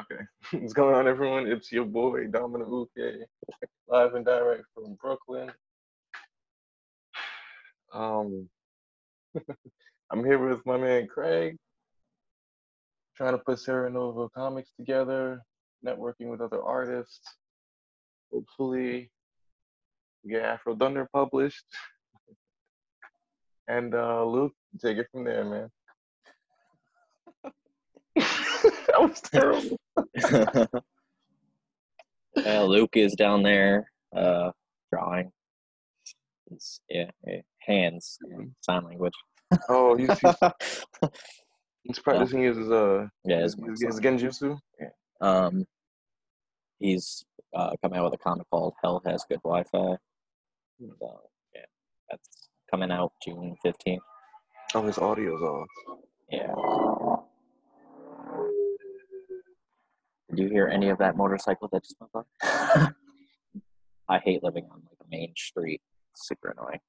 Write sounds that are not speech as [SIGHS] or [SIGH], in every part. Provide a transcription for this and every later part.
Okay. [LAUGHS] What's going on, everyone? It's your boy, Dominic Uke, live and direct from Brooklyn. Um, [LAUGHS] I'm here with my man Craig, trying to put Sarah Nova comics together, networking with other artists. Hopefully, get Afro Thunder published. [LAUGHS] And uh, Luke, take it from there, man. that was terrible. Yeah, [LAUGHS] Luke is down there uh, drawing. His, yeah, yeah, hands, sign language. Oh, he's, he's, [LAUGHS] he's practicing his uh yeah, his, his, his, his genjutsu. um, he's uh, coming out with a comic called Hell Has Good Wi-Fi. So yeah, that's coming out June fifteenth. Oh, his audio's off. Yeah. Did you hear any of that motorcycle that just went by? [LAUGHS] I hate living on like a main street. It's super annoying.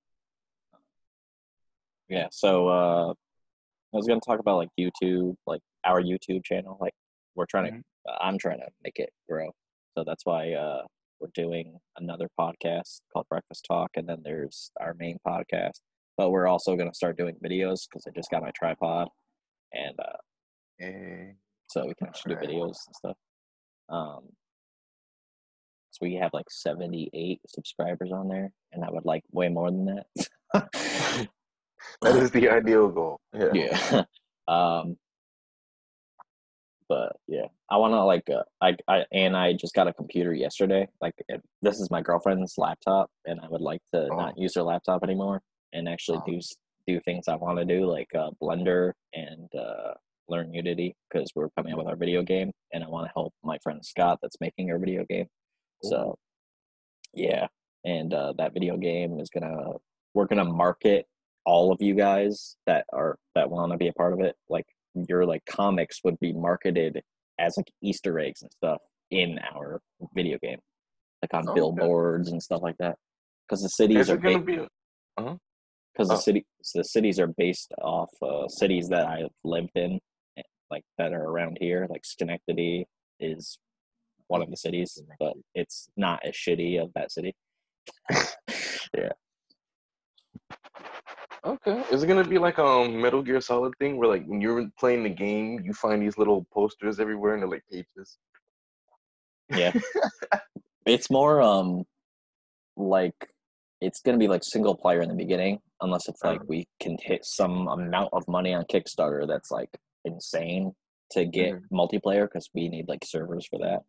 Yeah, so uh I was gonna talk about like YouTube, like our YouTube channel. Like we're trying to I'm trying to make it grow. So that's why uh we're doing another podcast called Breakfast Talk and then there's our main podcast. But we're also gonna start doing videos because I just got my tripod and uh Hey. so we can actually do videos and stuff. Um, so we have like 78 subscribers on there, and I would like way more than that. [LAUGHS] That is the ideal goal. Yeah. yeah. [LAUGHS] um, but yeah, I want to like, uh, I, I, and I just got a computer yesterday. Like, it, this is my girlfriend's laptop, and I would like to Oh. not use her laptop anymore and actually Oh. do do things I want to do, like uh, Blender and uh, learn Unity, because we're coming out with our video game, and I want to help my friend Scott that's making our video game. So, yeah, and uh, that video game is gonna we're gonna market all of you guys that are that want to be a part of it. Like your like comics would be marketed as like Easter eggs and stuff in our video game, like on Okay. billboards and stuff like that. Because the cities are gonna ba- be? because the Oh. city the cities are based off uh, cities that I've lived in, like that are around here. Like Schenectady is one of the cities, but it's not as shitty of that city. [LAUGHS] yeah, Okay. Is it gonna be like um Metal Gear Solid thing where like when you're playing the game, you find these little posters everywhere and they're like pages? yeah. [LAUGHS] it's more um like it's gonna be like single player in the beginning, unless it's like Uh. we can hit some amount of money on Kickstarter that's like insane to get multiplayer because we need like servers for that.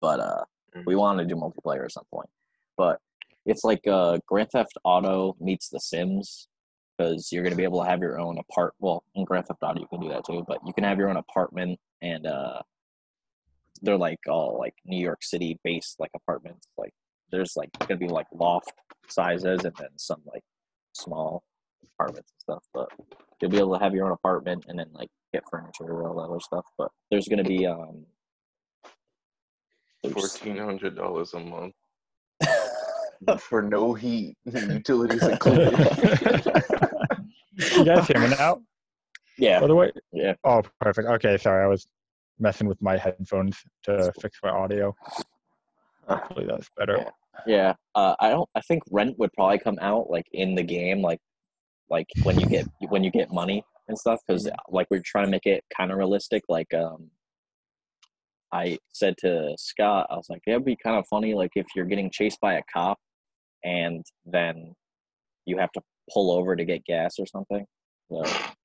But uh, we want to do multiplayer at some point. But it's like uh, Grand Theft Auto meets The Sims because you're gonna be able to have your own apart. Well, in Grand Theft Auto you can do that too, but you can have your own apartment and uh, they're like all like New York City based like apartments. Like there's like gonna be like loft sizes and then some like small apartments and stuff. But you'll be able to have your own apartment and then like get furniture and all that other stuff. But there's gonna be um Fourteen hundred dollars a month [LAUGHS] for no heat, [LAUGHS] utilities [LAUGHS] included. you guys hear me now? yeah By the way. yeah Oh, perfect. Okay, sorry, I was messing with my headphones to fix my audio. Hopefully that's better. Yeah. yeah. Uh, I don't. I think rent would probably come out like in the game, like like when you get when you get money and stuff, because like we're trying to make it kind of realistic. Like um, I said to Scott, I was like, it'd be kind of funny, like if you're getting chased by a cop, and then you have to pull over to get gas or something. So, [LAUGHS]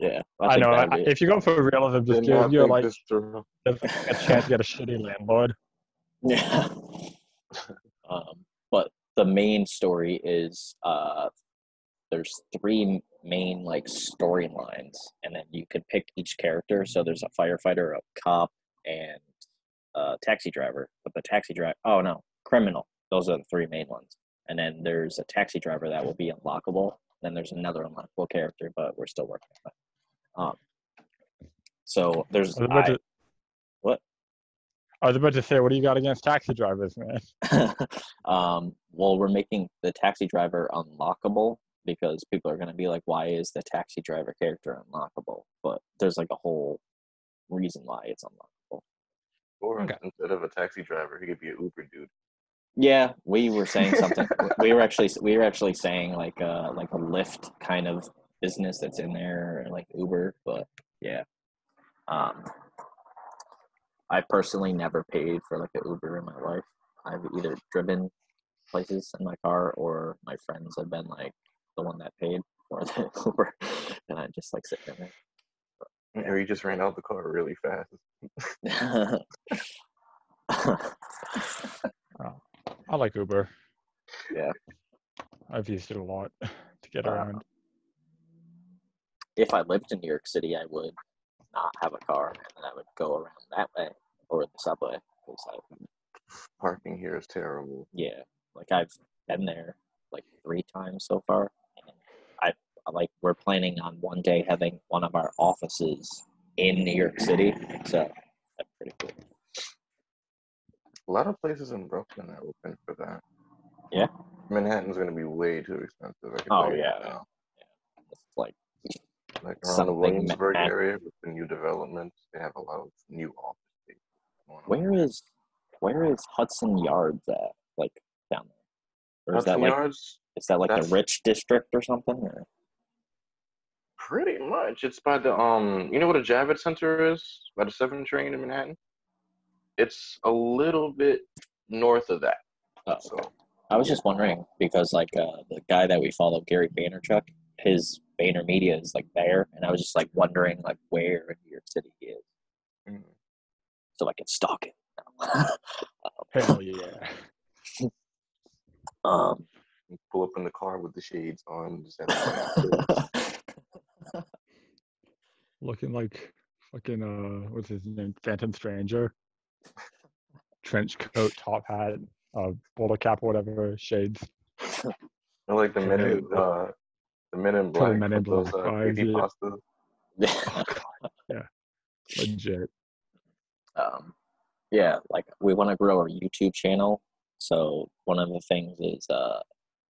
yeah, I, think know. I, if you go for realism, just Did give you think like [LAUGHS] a chance to get a shitty landlord. [LAUGHS] Yeah. um, but the main story is uh, there's three main like storylines, and then you can pick each character. So there's a firefighter, a cop, and a taxi driver. But the taxi driver, oh no, criminal. Those are the three main ones. And then there's a taxi driver that will be unlockable. Then there's another unlockable character, but we're still working on it. Um, so there's I was about I- to, what? I was about to say, what do you got against taxi drivers, man? [LAUGHS] um, well, we're making the taxi driver unlockable because people are going to be like, why is the taxi driver character unlockable? But there's like a whole reason why it's unlockable. Or Okay. instead of a taxi driver, he could be an Uber dude. Yeah, we were saying something. [LAUGHS] we were actually we were actually saying like uh like a Lyft kind of business that's in there, like Uber. But yeah, um, I personally never paid for like an Uber in my life. I've either driven places in my car, or my friends have been like the one that paid for [LAUGHS] the Uber, and I just like sit in Or he just ran out the car really fast. [LAUGHS] there. I like Uber. Yeah. I've used it a lot to get Uh, around. if I lived in New York City, I would not have a car and I would go around that way or the subway. Because I, Parking here is terrible. yeah, like I've been there like three times so far. And I like we're planning on one day having one of our offices in New York City. So that's pretty cool. A lot of places in Brooklyn are open for that. Yeah? Manhattan's gonna be way too expensive. Oh, yeah. that now. It's like Like around the Williamsburg area with the new developments, they have a lot of new office space. where is where is Hudson Yards at? Like down there, or is that like Yards? is that like the rich district or something? Or Pretty much. It's by the um. You know what a Javits Center is? By the Seven train in Manhattan. It's a little bit north of that. oh, So I was Yeah. just wondering because like uh, the guy that we follow, Gary Vaynerchuk, his Vayner Media is like there, and I was just like wondering like where in New York City he is, mm, so I can stalk him. [LAUGHS] Hell yeah. [LAUGHS] um, you pull up in the car with the shades on. Just have [LAUGHS] Looking like fucking uh what's his name? Phantom Stranger. Trench coat, top hat, uh bowler cap, whatever, shades. I like the minute uh, the men in Total black. Men in with those, Black uh, vibes, creepy [LAUGHS] yeah. pastas. Legit. um, yeah, like we want to grow our YouTube channel. So one of the things is uh,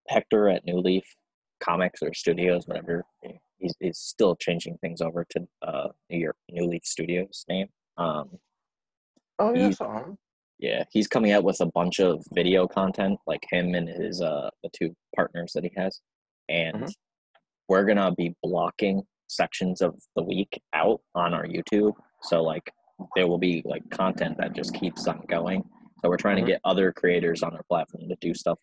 Hector at New Leaf Comics or Studios, whatever. He's, he's still changing things over to uh, New York New Leaf Studios name. Um, Oh yeah, I He- yeah, he's coming out with a bunch of video content, like him and his uh the two partners that he has, and Mhm. We're gonna be blocking sections of the week out on our YouTube. So like there will be like content that just keeps on going. So we're trying Mhm. to get other creators on our platform to do stuff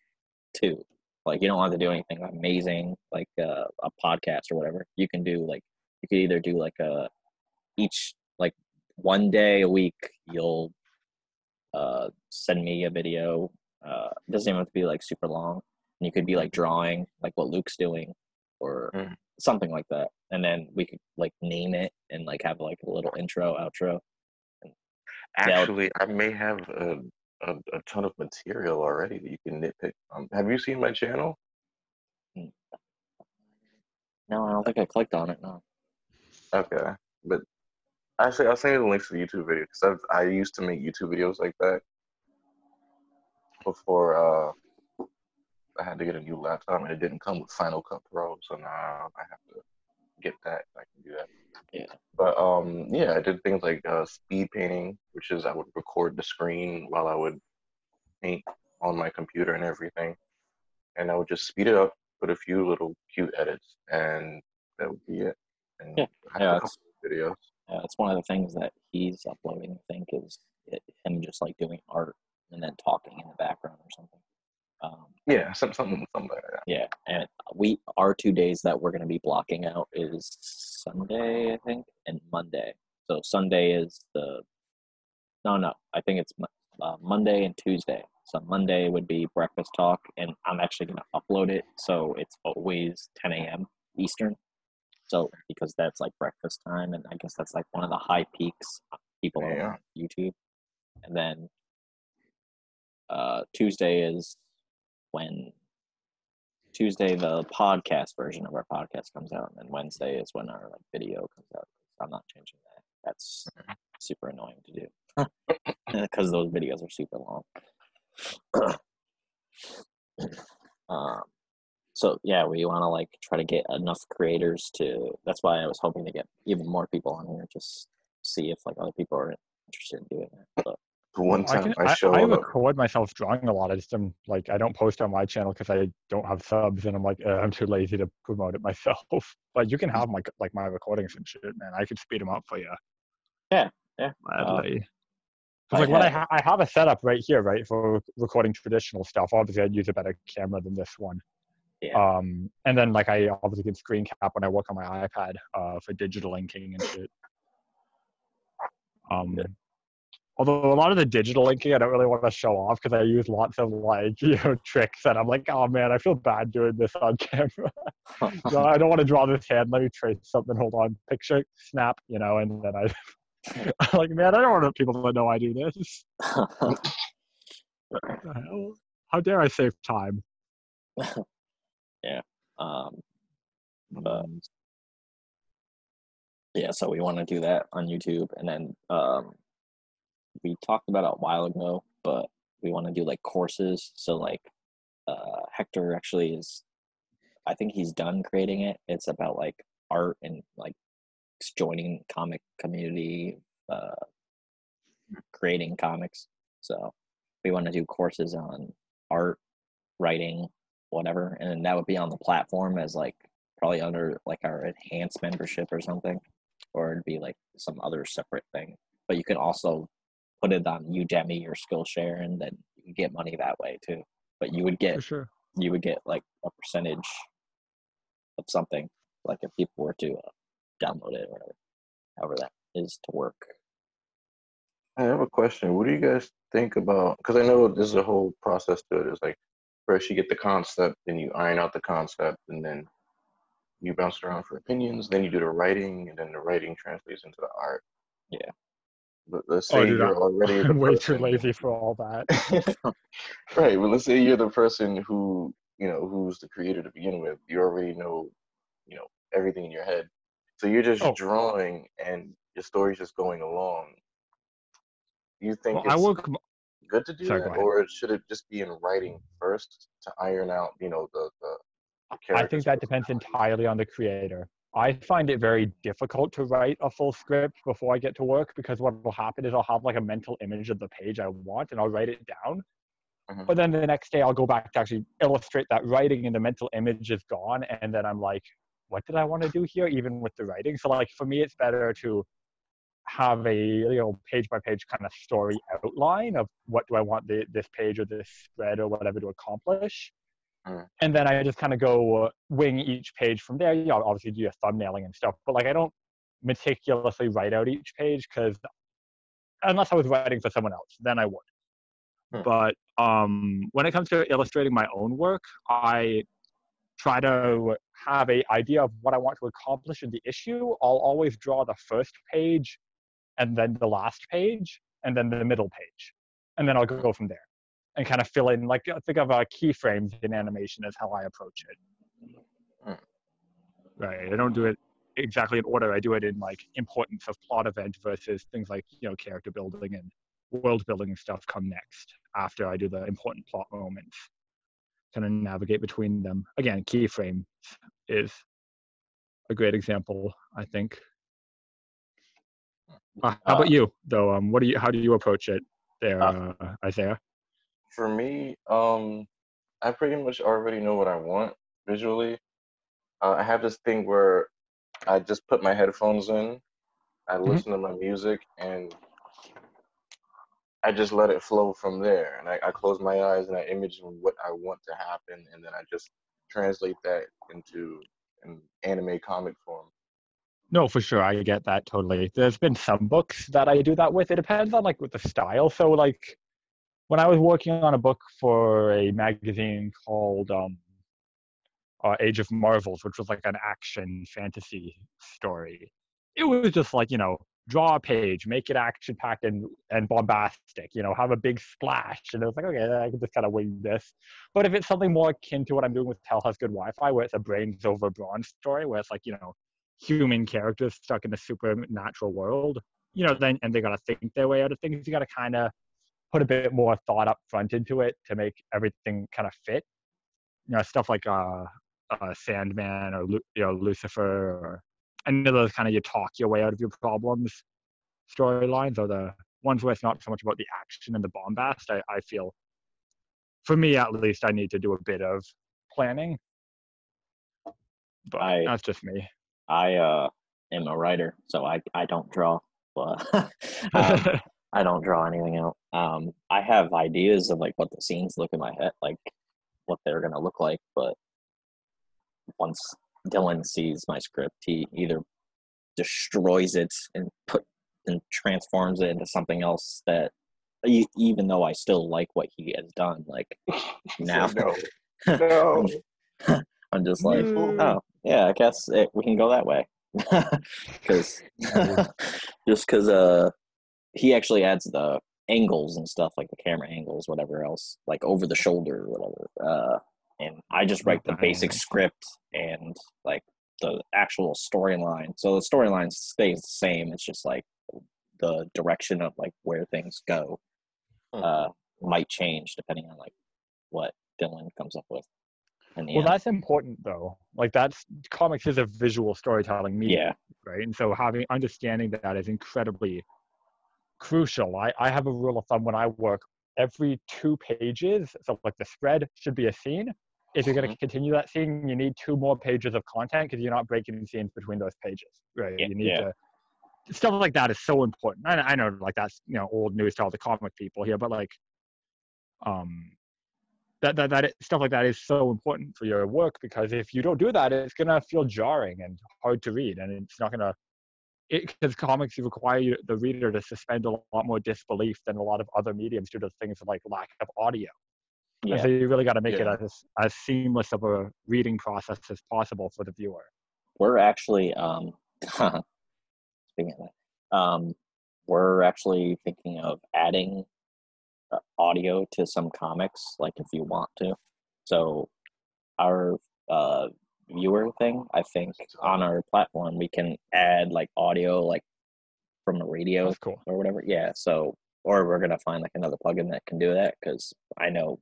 too. Like you don't have to do anything amazing, like uh, a podcast or whatever. You can do like you could either do like a each like one day a week you'll uh, send me a video. Uh, it doesn't even have to be like super long. And you could be like drawing, like what Luke's doing, or Mhm. something like that. And then we could like name it and like have like a little intro, outro. Actually, I may have a, a, a ton of material already that you can nitpick. Um, have you seen my channel? No, I don't think I clicked on it. No. Okay, but actually, I'll send you the links to the YouTube video because I used to make YouTube videos like that before uh, I had to get a new laptop and it didn't come with Final Cut Pro, so now I have to get that. I can do that. Yeah. But um, yeah, I did things like uh, speed painting, which is I would record the screen while I would paint on my computer and everything, and I would just speed it up, put a few little cute edits, and that would be it. And Yeah. Yeah, it's- videos. Uh, it's one of the things that he's uploading. I think is it, him just like doing art and then talking in the background or something. Um, Yeah, some, something, something like that. Yeah, and we our two days that we're going to be blocking out is Sunday, I think, and Monday. So Sunday is the no, no, I think it's uh, Monday and Tuesday. So Monday would be breakfast talk, and I'm actually going to upload it, so it's always 10 a.m. Eastern. So because that's like breakfast time, and I guess that's like one of the high peaks people are Yeah. on YouTube. And then uh, Tuesday is when Tuesday the podcast version of our podcast comes out, and then Wednesday is when our like video comes out. I'm not changing that. That's super annoying to do [LAUGHS] because those videos are super long. [CLEARS THROAT] um, so yeah, we want to like try to get enough creators to. That's why I was hoping to get even more people on here, just see if like other people are interested in doing that. But The one I, time can, I, I, showed I up, record myself drawing a lot. I just am like I don't post on my channel because I don't have subs, and I'm like uh, I'm too lazy to promote it [LAUGHS] myself. But you can have my like my recordings and shit, man. I could speed them up for you. Yeah, yeah. Uh, Gladly. I Cause like when I, had- ha- I have a setup right here, right, for recording traditional stuff. Obviously, I'd use a better camera than this one. Yeah. Um, and then like I obviously can screen cap when I work on my iPad uh, for digital inking and shit. Um, although a lot of the digital inking I don't really want to show off because I use lots of like [LAUGHS] you know tricks, and I'm like, oh man, I feel bad doing this on [LAUGHS] camera. [LAUGHS] no, I don't want to draw this hand. Let me trace something. Hold on, picture, snap, you know, and then I. I'm like, man, I don't want people to know I do this. What the hell? How dare I save time? Yeah um, but yeah, so we want to do that on YouTube, and then um, we talked about it a while ago, but we want to do like courses. So like, uh, Hector actually is, I think he's done creating it. It's about like art and like joining comic community, uh, creating comics. So we want to do courses on art, writing, whatever, and that would be on the platform as like probably under like our enhanced membership or something, or it'd be like some other separate thing. But you can also put it on Udemy or Skillshare, and then you get money that way too. But you would get For sure. you would get like a percentage of something, like if people were to uh, download it or whatever, however that is to work. I have a question. What do you guys think about? Because I know there's a whole process to it. It's like first you get the concept, then you iron out the concept, and then you bounce around for opinions. Then you do the writing, and then the writing translates into the art. Yeah. But let's Oh, say dude, you're already [LAUGHS] I'm way too lazy for all that. [LAUGHS] right, but let's say you're the person who you know who's the creator to begin with. You already know, you know, everything in your head. So you're just Oh. drawing, and your story's just going along. Do you think Well, it's I m- good to do Sorry, that, or should it just be in writing first to iron out, you know, the the, the I think that depends entirely on the creator. I find it very difficult to write a full script before I get to work because what will happen is I'll have like a mental image of the page I want and I'll write it down. Mhm. But then the next day I'll go back to actually illustrate that writing and the mental image is gone. And then I'm like, what did I want to do here, even with the writing? So, like, for me, it's better to have a you know page by page kind of story outline of what do I want the, this page or this spread or whatever to accomplish. Mm. And then I just kind of go uh, wing each page from there. You know, obviously do your thumbnailing and stuff, but like I don't meticulously write out each page because unless I was writing for someone else, then I would. Hmm. But um, when it comes to illustrating my own work, I try to have a idea of what I want to accomplish in the issue. I'll always draw the first page, and then the last page, and then the middle page, and then I'll go from there, and kind of fill in like think of uh, keyframes in animation as how I approach it. Hmm. Right. I don't do it exactly in order. I do it in like importance of plot event versus things like you know character building and world building and stuff come next after I do the important plot moments. Kind of navigate between them. Again, keyframe is a great example, I think. Uh, how Uh, about you, though? Um, what do you? How do you approach it, there, Uh, uh, Isaiah? For me, um, I pretty much already know what I want visually. Uh, I have this thing where I just put my headphones in, I Mhm. listen to my music, and I just let it flow from there. And I, I close my eyes and I image what I want to happen, and then I just translate that into an anime comic form. No, for sure. I get that totally. There's been some books that I do that with. It depends on like with the style. So like when I was working on a book for a magazine called um uh, Age of Marvels, which was like an action fantasy story. It was just like, you know, draw a page, make it action packed and, and bombastic, you know, have a big splash. And it was like, okay, I can just kind of wing this. But if it's something more akin to what I'm doing with Hell Has Good Wi Fi, where it's a brains over brawn story, where it's like, you know, human characters stuck in a supernatural world, you know, then and they gotta think their way out of things. You gotta kind of put a bit more thought up front into it to make everything kind of fit. You know, stuff like uh, uh Sandman or you know Lucifer or any of those kind of you talk your way out of your problems. storylines or the ones where it's not so much about the action and the bombast. I, I feel, for me at least, I need to do a bit of planning. But I- that's just me. I uh, am a writer, so I I don't draw. But [LAUGHS] um, [LAUGHS] I don't draw anything out. Um, I have ideas of like what the scenes look in my head, like what they're gonna look like. But once Dylan sees my script, he either destroys it and put and transforms it into something else that, even though I still like what he has done, like [LAUGHS] now no, [LAUGHS] no. I'm just [LAUGHS] like, oh yeah, I guess it, we can go that way. Because just because uh, he actually adds the angles and stuff like the camera angles, whatever else, like over the shoulder or whatever. Uh, and I just write the basic script and like the actual storyline. So the storyline stays the same. It's just like the direction of like where things go Hmm. uh, might change depending on like what Dylan comes up with. And Well, that's important though. Like that's comics is a visual storytelling medium, yeah, right? And so having understanding that is incredibly crucial. I, I have a rule of thumb when I work every two pages, so like the spread should be a scene. If you're going to continue that scene, you need two more pages of content because you're not breaking scenes between those pages, right? Yeah, you need yeah. to stuff like that is so important. I, I know like that's you know old news to all the comic people here, but like um that that that stuff like that is so important for your work because if you don't do that, it's gonna feel jarring and hard to read, and it's not gonna. Because comics require the reader to suspend a lot more disbelief than a lot of other mediums due to things like lack of audio. And yeah. so you really got to make Yeah. it as as seamless of a reading process as possible for the viewer. we're actually um [LAUGHS] speaking of that um we're actually thinking of adding uh, audio to some comics like if you want to so our uh viewer thing i think on our platform we can add like audio like from a radio That's cool. or whatever yeah so or we're gonna find like another plugin that can do that because i know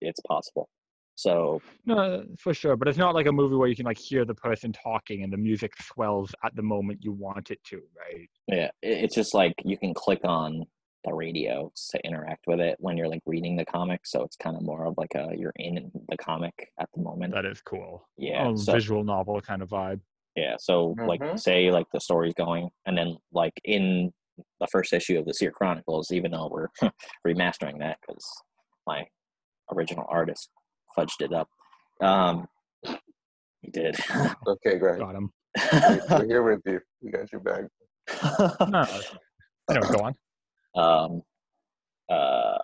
it's possible so No, for sure, but it's not like a movie where you can like hear the person talking and the music swells at the moment you want it to, right? Yeah, it's just like you can click on the radio to interact with it when you're like reading the comic. So it's kind of more of like a you're in the comic at the moment. That is cool. yeah. Oh, so visual novel kind of vibe. yeah. So like Mhm. say like the story's going, and then like in the first issue of the Seer Chronicles, even though we're [LAUGHS] remastering that because my original artist fudged it up. Um, he did. [LAUGHS] Okay, great. Got him. We're here with you. We got your back. No, anyway, go on. Um, uh,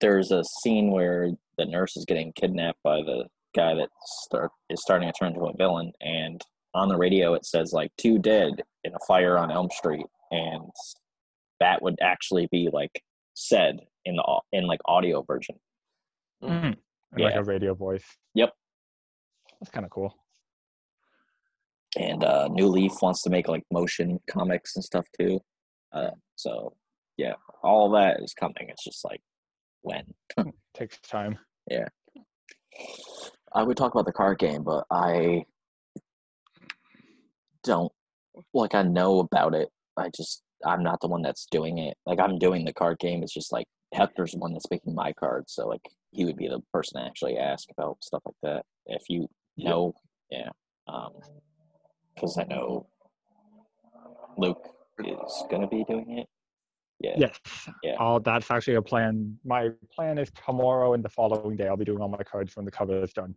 there's a scene where the nurse is getting kidnapped by the guy that start is starting to turn into a villain, and on the radio it says like two dead in a fire on Elm Street, and that would actually be like said in the in like audio version. Mm. And Like a radio voice. Yep. That's kind of cool. And uh, New Leaf wants to make like motion comics and stuff too. Uh, so yeah, all that is coming. It's just like when. [LAUGHS] Takes time. Yeah. I would talk about the card game, but I don't like I know about it. I just I'm not the one that's doing it. Like I'm doing the card game. It's just like Hector's the one that's making my cards, so like he would be the person to actually ask about stuff like that. If you know, yeah, um, because I know Luke is gonna be doing it. Yeah, Yes. Yeah. Oh, that's actually a plan. My plan is tomorrow and the following day I'll be doing all my cards when the cover is done.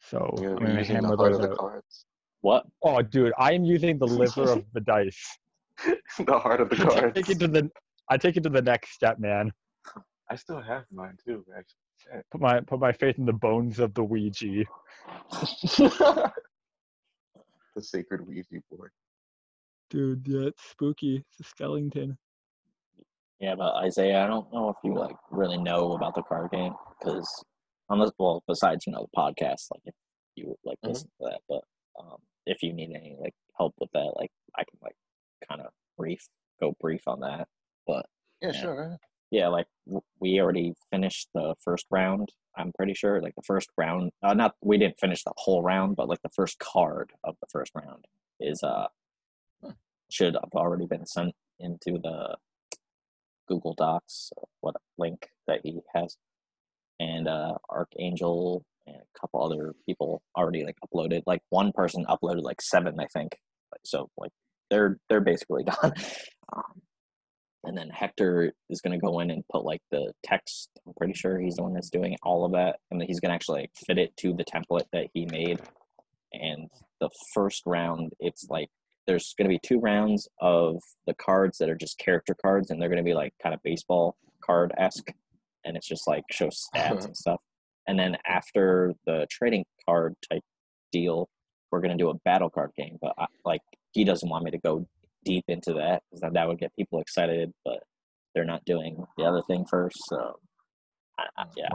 So You're I'm gonna using the hammer heart those of the out. cards. What? Oh, dude, I am using the liver of the dice. [LAUGHS] the heart of the [LAUGHS] I cards. take it to the I take it to the next step, man. I still have mine too, actually. Put my put my faith in the bones of the Ouija. [LAUGHS] the sacred Ouija board. Dude, yeah, it's spooky. It's a skeleton. Yeah, but Isaiah, I don't know if you like really know about the card game because unless well, besides you know the podcast, like if you like Mhm. listen to that, but um, if you need any like help with that, like I can like kind of brief go brief on that. But Yeah, Yeah. sure. yeah, like w- we already finished the first round. I'm pretty sure, like the first round. Uh, not we didn't finish the whole round, but like the first card of the first round is uh should have already been sent into the Google Docs, what link that he has, and uh, Archangel and a couple other people already like uploaded. Like one person uploaded like seven, I think. So like they're they're basically [LAUGHS] done. Um, and then Hector is going to go in and put like the text. I'm pretty sure he's the one that's doing all of that, and he's going to actually like, fit it to the template that he made. And the first round, it's like there's going to be two rounds of the cards that are just character cards, and they're going to be like kind of baseball card esque, and it's just like show stats uh-huh. and stuff. And then after the trading card type deal, we're going to do a battle card game. But I, like he doesn't want me to go deep into that because that would get people excited, but they're not doing the other thing first. So I, I, mm, yeah.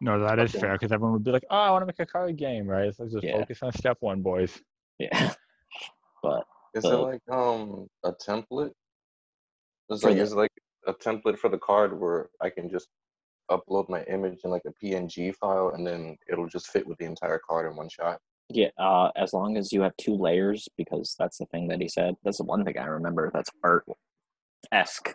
No, that is fair because everyone would be like, "Oh, I want to make a card game, right?" So just Yeah. focus on step one, boys. Yeah, [LAUGHS] but Is it like um a template? Is like the- is it like a template for the card where I can just upload my image in like a PNG file and then it'll just fit with the entire card in one shot? yeah, uh, as long as you have two layers, because that's the thing that he said. That's the one thing I remember. That's art esque.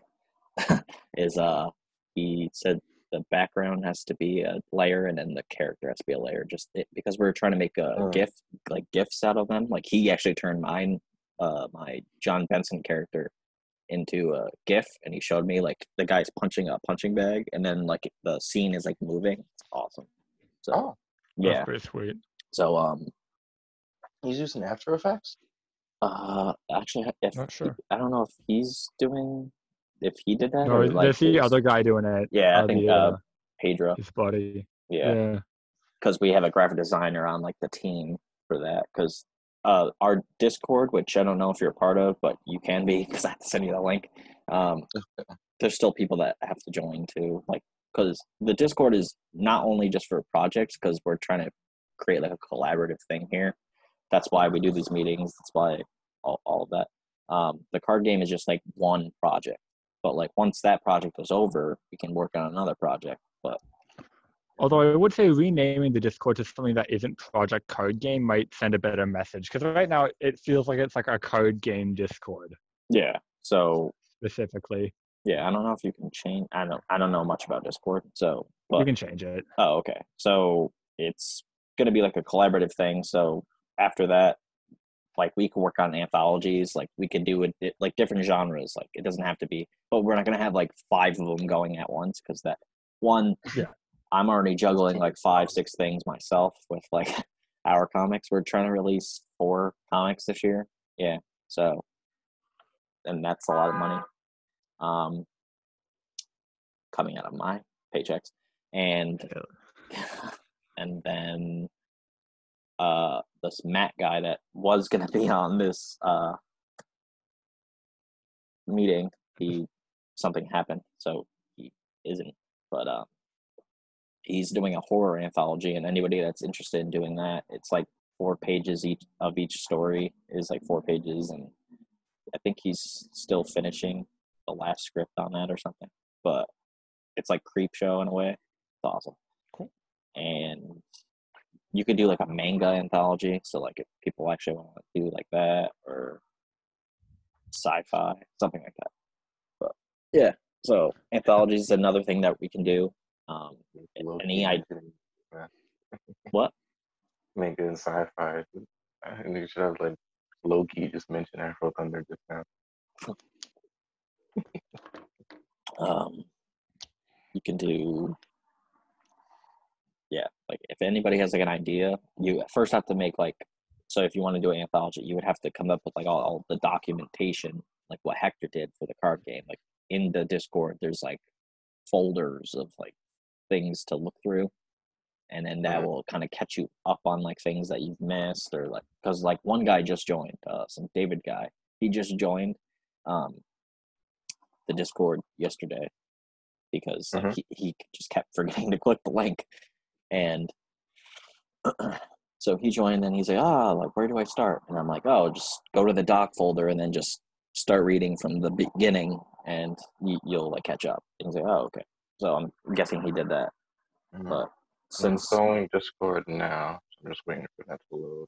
[LAUGHS] is uh, he said the background has to be a layer and then the character has to be a layer. Just it, because we're trying to make a. GIF like gifs out of them. Like he actually turned mine, uh, my John Benson character into a GIF, and he showed me like the guy's punching a punching bag, and then like the scene is like moving. It's awesome. So Oh, That's yeah. pretty sweet. So um, he's using After Effects? uh, actually, if Not sure. I don't know if he's doing, if he did that No, or like there's the his- other guy doing it. Yeah, I uh, think the, uh, Pedro. his buddy. Yeah, Yeah. because we have a graphic designer on like the team for that. Because uh, our Discord, which I don't know if you're a part of, but you can be [LAUGHS] because I have to send you the link. Um, [LAUGHS] there's still people that have to join too, like because the Discord is not only just for projects, because we're trying to create like a collaborative thing here. That's why we do these meetings. That's why all, all of that. Um, the card game is just like one project, but like once that project was over, we can work on another project. But Although I would say renaming the Discord to something that isn't Project Card Game might send a better message because right now it feels like it's like a card game Discord yeah, so specifically. Yeah, I don't know if you can change. I don't. I don't know much about Discord. So, you can change it. oh, okay. So it's gonna be like a collaborative thing. So after that, like we can work on anthologies. Like we can do it it- like different genres. Like it doesn't have to be. But we're not gonna have like five of them going at once because that one. Yeah. I'm already juggling like five, six things myself with like [LAUGHS] our comics. We're trying to release four comics this year. Yeah. So, and that's a lot of money. Um, coming out of my paychecks, and [LAUGHS] and then uh, this Matt guy that was gonna be [LAUGHS] on this uh meeting, he something happened, so he isn't. But uh, he's doing a horror anthology, and anybody that's interested in doing that, it's like four pages each of each story is like four pages, and I think he's still finishing the last script on that or something. But it's like creep show in a way. It's awesome. Cool. And you could do like a manga anthology. So like if people actually want to do like that or sci-fi, something like that. But yeah, so anthology is another thing that we can do. Um, any I- mentioned, uh, [LAUGHS] what? Manga and sci-fi. I think you should have like Loki just mentioned Afro Thunder just now. [LAUGHS] um, you can do yeah like if anybody has like an idea you first have to make like so if you want to do an anthology you would have to come up with like all, all the documentation like what hector did for the card game like in the discord there's like folders of like things to look through and then that Mhm. will kind of catch you up on like things that you've missed or like because like one guy just joined uh some david guy he just joined um the discord yesterday because like, Mhm. he, he just kept [LAUGHS] forgetting to click the link and [CLEARS THROAT] so he joined and he's like ah like where do i start and i'm like oh just go to the doc folder and then just start reading from the beginning and you, you'll like catch up and he's like oh okay so i'm guessing he did that Mhm. but I'm since installing Discord now. so I'm just waiting for that to load.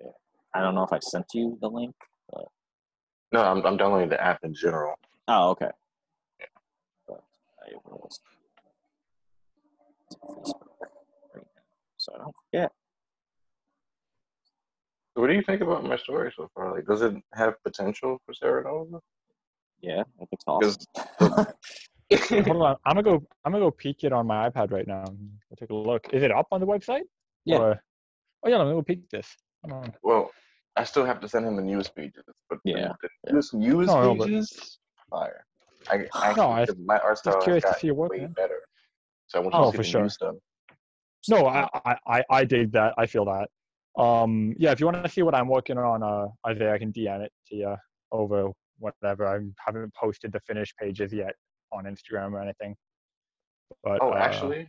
Yeah. I don't know if I sent you the link. But... No, I'm I'm downloading the app in general. Oh, okay. Yeah. But I will Facebook so I don't forget. What do you think about my story so far? Like, does it have potential for Sarah Nova? Yeah, I think it's awesome. [LAUGHS] Hold on, I'm gonna go. I'm gonna go peek it on my iPad right now. I'll take a look. Is it up on the website? Yeah. Or, oh yeah, let me go peek this. Come on. Well, I still have to send him the news pages, but Yeah, the, the news, news No, no, but- pages, fire. I, I [SIGHS] No, I- my art style has curious to got see your work, way man. better. So I want you Oh, to see for the sure. new stuff. No, I, I, I, I dig that. I feel that. Um, yeah, if you want to see what I'm working on, uh, Isaiah, I can DM it to you over whatever. I haven't posted the finished pages yet on Instagram or anything. But Oh, uh, actually,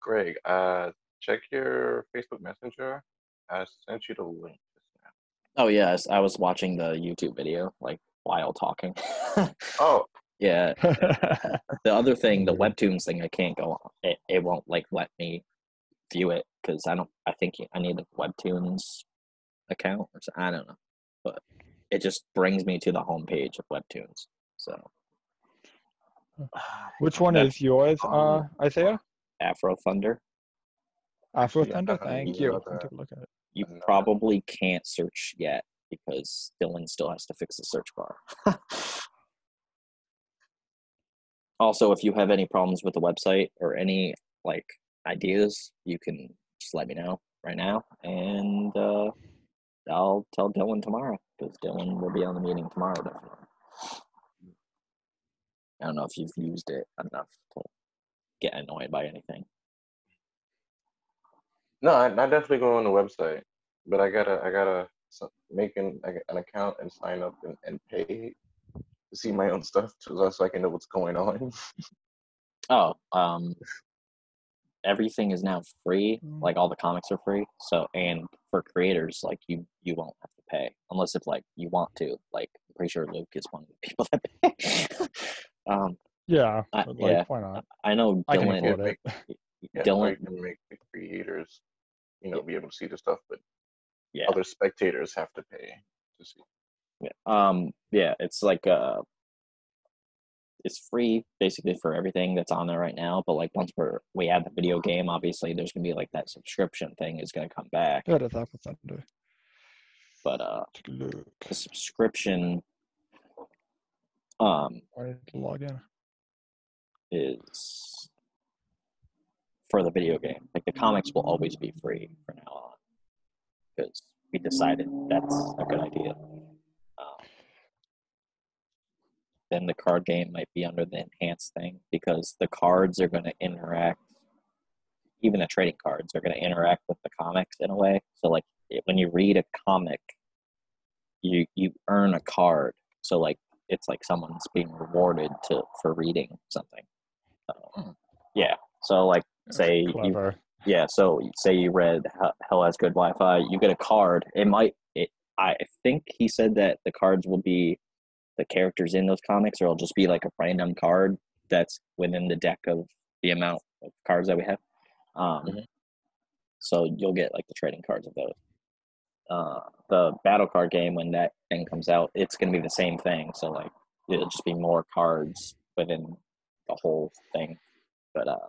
Greg, uh, check your Facebook Messenger. I sent you the link. just now. Oh yes, I was watching the YouTube video like while talking. [LAUGHS] Oh, yeah. [LAUGHS] The other thing, the webtoons thing, I can't go on. It, it won't like let me view it because I don't. I think I need a webtoons account or so, I don't know, but it just brings me to the homepage of webtoons. So [SIGHS] which one is yours, uh, Isaiah? Afro Thunder, Afro Thunder. haven't Thank you. looked I'll at take a look at it. you probably can't search yet because Dylan still has to fix the search bar. [LAUGHS] also, if you have any problems with the website or any like ideas, you can just let me know right now, and uh, I'll tell Dylan tomorrow because Dylan will be on the meeting tomorrow. Definitely. I don't know if you've used it enough to get annoyed by anything. no, I, I definitely go on the website, but I gotta, I gotta make an, an account and sign up and, and pay to see my own stuff so so I can know what's going on. [LAUGHS] Oh, um, everything is now free. Mm. Like all the comics are free. So, and for creators, like you, you won't have to pay unless if like you want to. Like, I'm pretty sure Luke is one of the people that pay. [LAUGHS] um, Yeah. I- but, like, yeah. why not? I know I can Dylan. afford it. [LAUGHS] Yeah, Dylan, can make the creators, you know, be able to see the stuff, but yeah, other spectators have to pay to see. yeah. Um, yeah, it's like uh, it's free basically for everything that's on there right now. But like once we're we add the video game, obviously there's gonna be like that subscription thing is gonna come back. Yeah, that's Afro Thunder. But uh, look. the subscription, um, I need to log in. is for the video game. Like the comics will always be free from now on because we decided that's a good idea. Um, then the card game might be under the enhanced thing because the cards are going to interact. Even the trading cards are going to interact with the comics in a way. So like when you read a comic, you you earn a card. So like it's like someone's being rewarded to for reading something. Um, yeah. So like say you yeah, so say you read Hell- Hell has good Wi-Fi, you get a card. It might it I think he said that the cards will be the characters in those comics or it'll just be like a random card that's within the deck of the amount of cards that we have. Um Mhm. so you'll get like the trading cards of those. Uh the battle card game when that thing comes out, it's gonna be the same thing. So like it'll just be more cards within the whole thing. But uh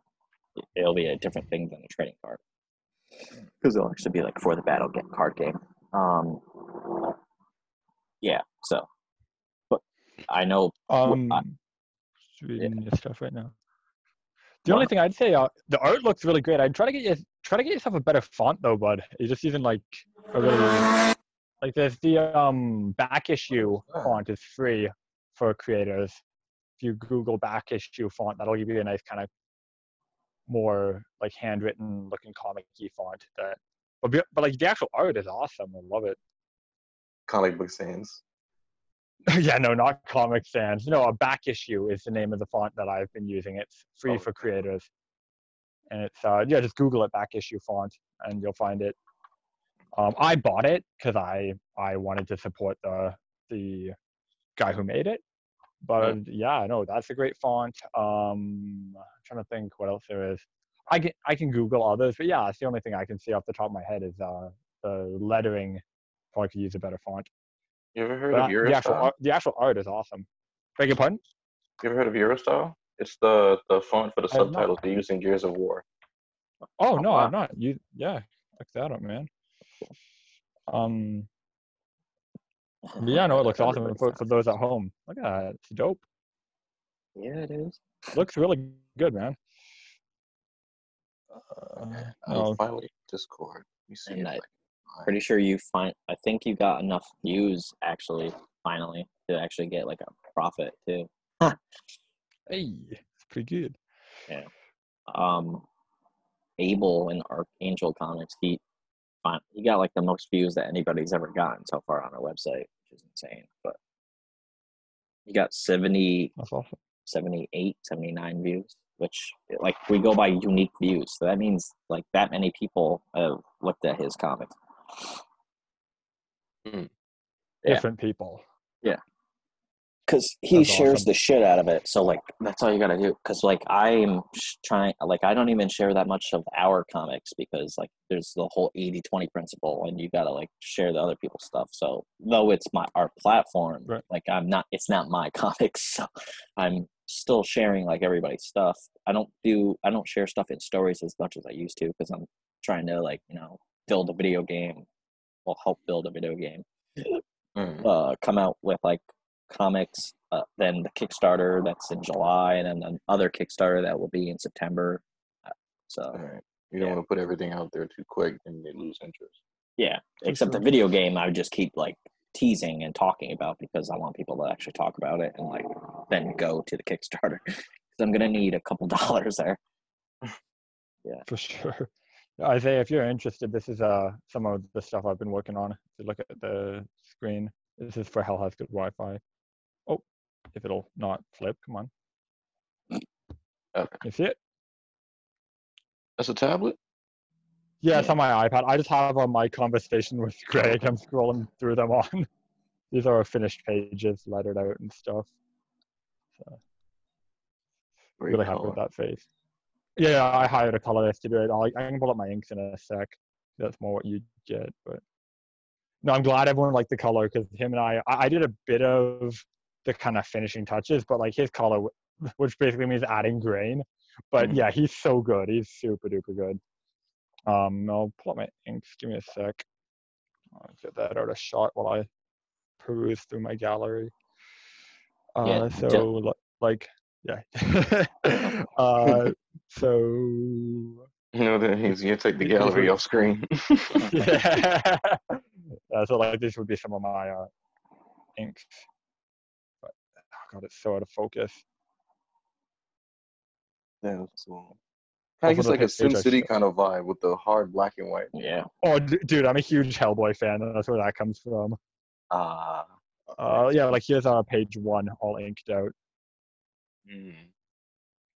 it- it'll be a different thing than a trading card because it'll actually be like for the battle get card game. Um, yeah. So, I know. Um, I- just reading your stuff right now. The What? only thing I'd say, uh, the art looks really great. I'd try to get you try to get yourself a better font though, bud. You're just using like a really like there's the um back issue Ah. font is free for creators. If you Google back issue font, that'll give you a nice kind of more like handwritten looking comic-y font. That, but be- but like the actual art is awesome. I love it. Comic book sans. [LAUGHS] yeah, no, not Comic Sans. No, a back issue is the name of the font that I've been using. It's free Oh, for creators. And it's uh yeah, just Google it back issue font and you'll find it. Um I bought it because I I wanted to support the the guy who made it. But yeah, no, that's a great font. Um I'm trying to think what else there is. I can I can Google others, but yeah, it's the only thing I can see off the top of my head is uh the lettering probably could use a better font. You ever heard But of the actual Eurostile? art, the actual art is awesome. Beg your pardon? You ever heard of Eurostile? It's the the font for the I subtitles they use in Gears of War. Oh Oh, no. I'm not. You yeah, check that out, man. Um, but yeah, no, it looks awesome for, for those at home. Look at that, it's dope. Yeah, it is. Looks really good, man. Uh, I no, finally Discord. Let me see. And if I- I can find- Pretty sure you find. I think you got enough views actually, finally, to actually get like a profit too. hey, it's pretty good. Yeah um Abel in Archangel Comics, he he got like the most views that anybody's ever gotten so far on our website, which is insane. But he got 70, That's awesome. 78, 79 views, which like we go by unique views. So that means like that many people have looked at his comics. Hmm. Yeah. Different people. Yeah. because he That's shares awesome. the shit out of it. So like that's all you gotta do. Because like I'm trying, like I don't even share that much of our comics because like there's the whole 80-20 principle, and you gotta like share the other people's stuff. So though it's my our platform, Right. like I'm not, it's not my [LAUGHS] comics. So I'm still sharing like everybody's stuff. I don't do, I don't share stuff in stories as much as I used to because I'm trying to like you know build a video game, well help build a video game Mm. uh, come out with like comics. Uh, then the Kickstarter that's in July, and then the other Kickstarter that will be in September. Uh, So Alright. You don't Yeah. want to put everything out there too quick and they lose interest. yeah, For except the video game, I would just keep like teasing and talking about because I want people to actually talk about it and like then go to the Kickstarter [LAUGHS] because I'm gonna need a couple [LAUGHS] dollars there. [LAUGHS] Yeah. For sure. Isaiah, if you're interested, this is uh some of the stuff I've been working on. If you look at the screen, this is for Hell Has Good Wi-Fi. Oh, if it'll not flip, come on. Okay. You see it? That's a tablet? Yeah, it's on my iPad. I just have on my conversation with [LAUGHS] Greg. I'm scrolling through them on. [LAUGHS] These are finished pages, lettered out and stuff. So, really happy with that face. Yeah, I hired a colorist to do it. I'll, I can pull up my inks in a sec. That's more what you get, but no, I'm glad everyone liked the color because him and I, I, I did a bit of the kind of finishing touches, but like his color, which basically means adding grain. But Mhm. yeah, he's so good. He's super duper good. Um, I'll pull up my inks. Give me a sec. I'll get that out of shot while I peruse through my gallery. Uh, Yeah, so like, yeah. [LAUGHS] [LAUGHS] uh, so You know that he's gonna take the gallery off screen. [LAUGHS] yeah. Uh, so like this would be some of my uh, inks. But oh god, it's so out of focus. yeah, that's cool. Kind of gets like a page Sin City kind of vibe with the hard black and white. Yeah, Oh, d- dude, I'm a huge Hellboy fan. and That's where that comes from. Ah. Uh, yeah, like here's uh, page one, all inked out, Mm.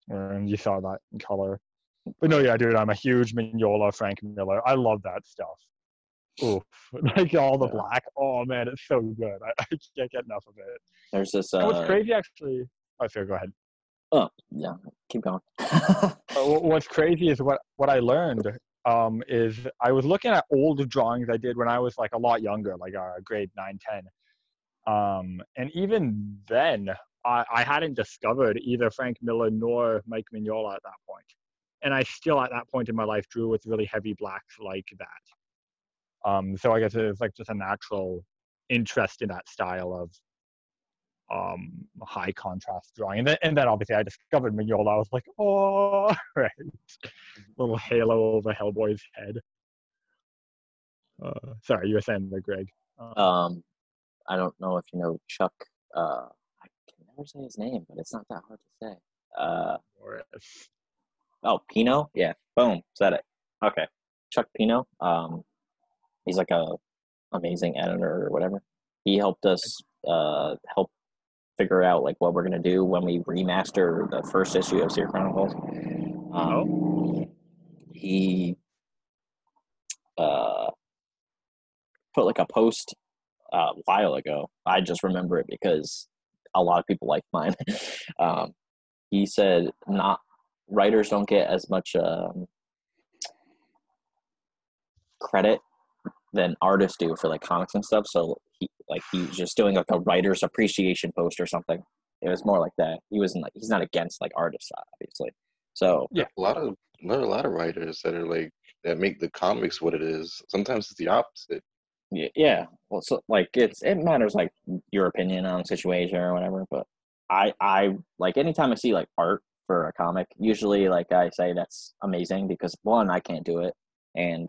and you saw that in color. But no, yeah, dude, I'm a huge Mignola, Frank Miller. I love that stuff. Oof, [LAUGHS] like all the Yeah. black. Oh man, it's so good. I, [LAUGHS] I can't get enough of it. there's this. And Uh, what's crazy, actually. Oh, sorry, go ahead. Oh, yeah, keep going. [LAUGHS] Uh, what's crazy is what what I learned um, is I was looking at old drawings I did when I was like a lot younger, like uh, grade 9, 10. Um, and even then, I, I hadn't discovered either Frank Miller nor Mike Mignola at that point. And I still, at that point in my life, drew with really heavy blacks like that. Um, so I guess it was like just a natural interest in that style of um, high contrast drawing. And then, and then obviously I discovered Mignola. I was like, oh, [LAUGHS] right. Little halo over Hellboy's head. Uh, sorry, you were saying that, Greg. Uh, um, I don't know if you know Chuck. Uh, never say his name, but it's not that hard to say. Uh, Morris. oh, Pino. Yeah, boom, said it. Okay, Chuck Pino. Um, he's like a amazing editor or whatever. He helped us uh help figure out like what we're gonna do when we remaster the first issue of Seer Chronicles. Um, he uh put like a post uh, a while ago. I just remember it because a lot of people like mine. [LAUGHS] um, he said not writers don't get as much um, credit than artists do for like comics and stuff. So he like he was just doing like a writer's appreciation post or something. It was more like that. He wasn't like he's not against like artists, obviously. So yeah, a lot of there are a lot of writers that are like that make the comics what it is. Sometimes it's the opposite. Yeah, yeah. Well, so like it's it matters like your opinion on situation or whatever. But I I like anytime I see like art for a comic, usually like I say that's amazing because one I can't do it, and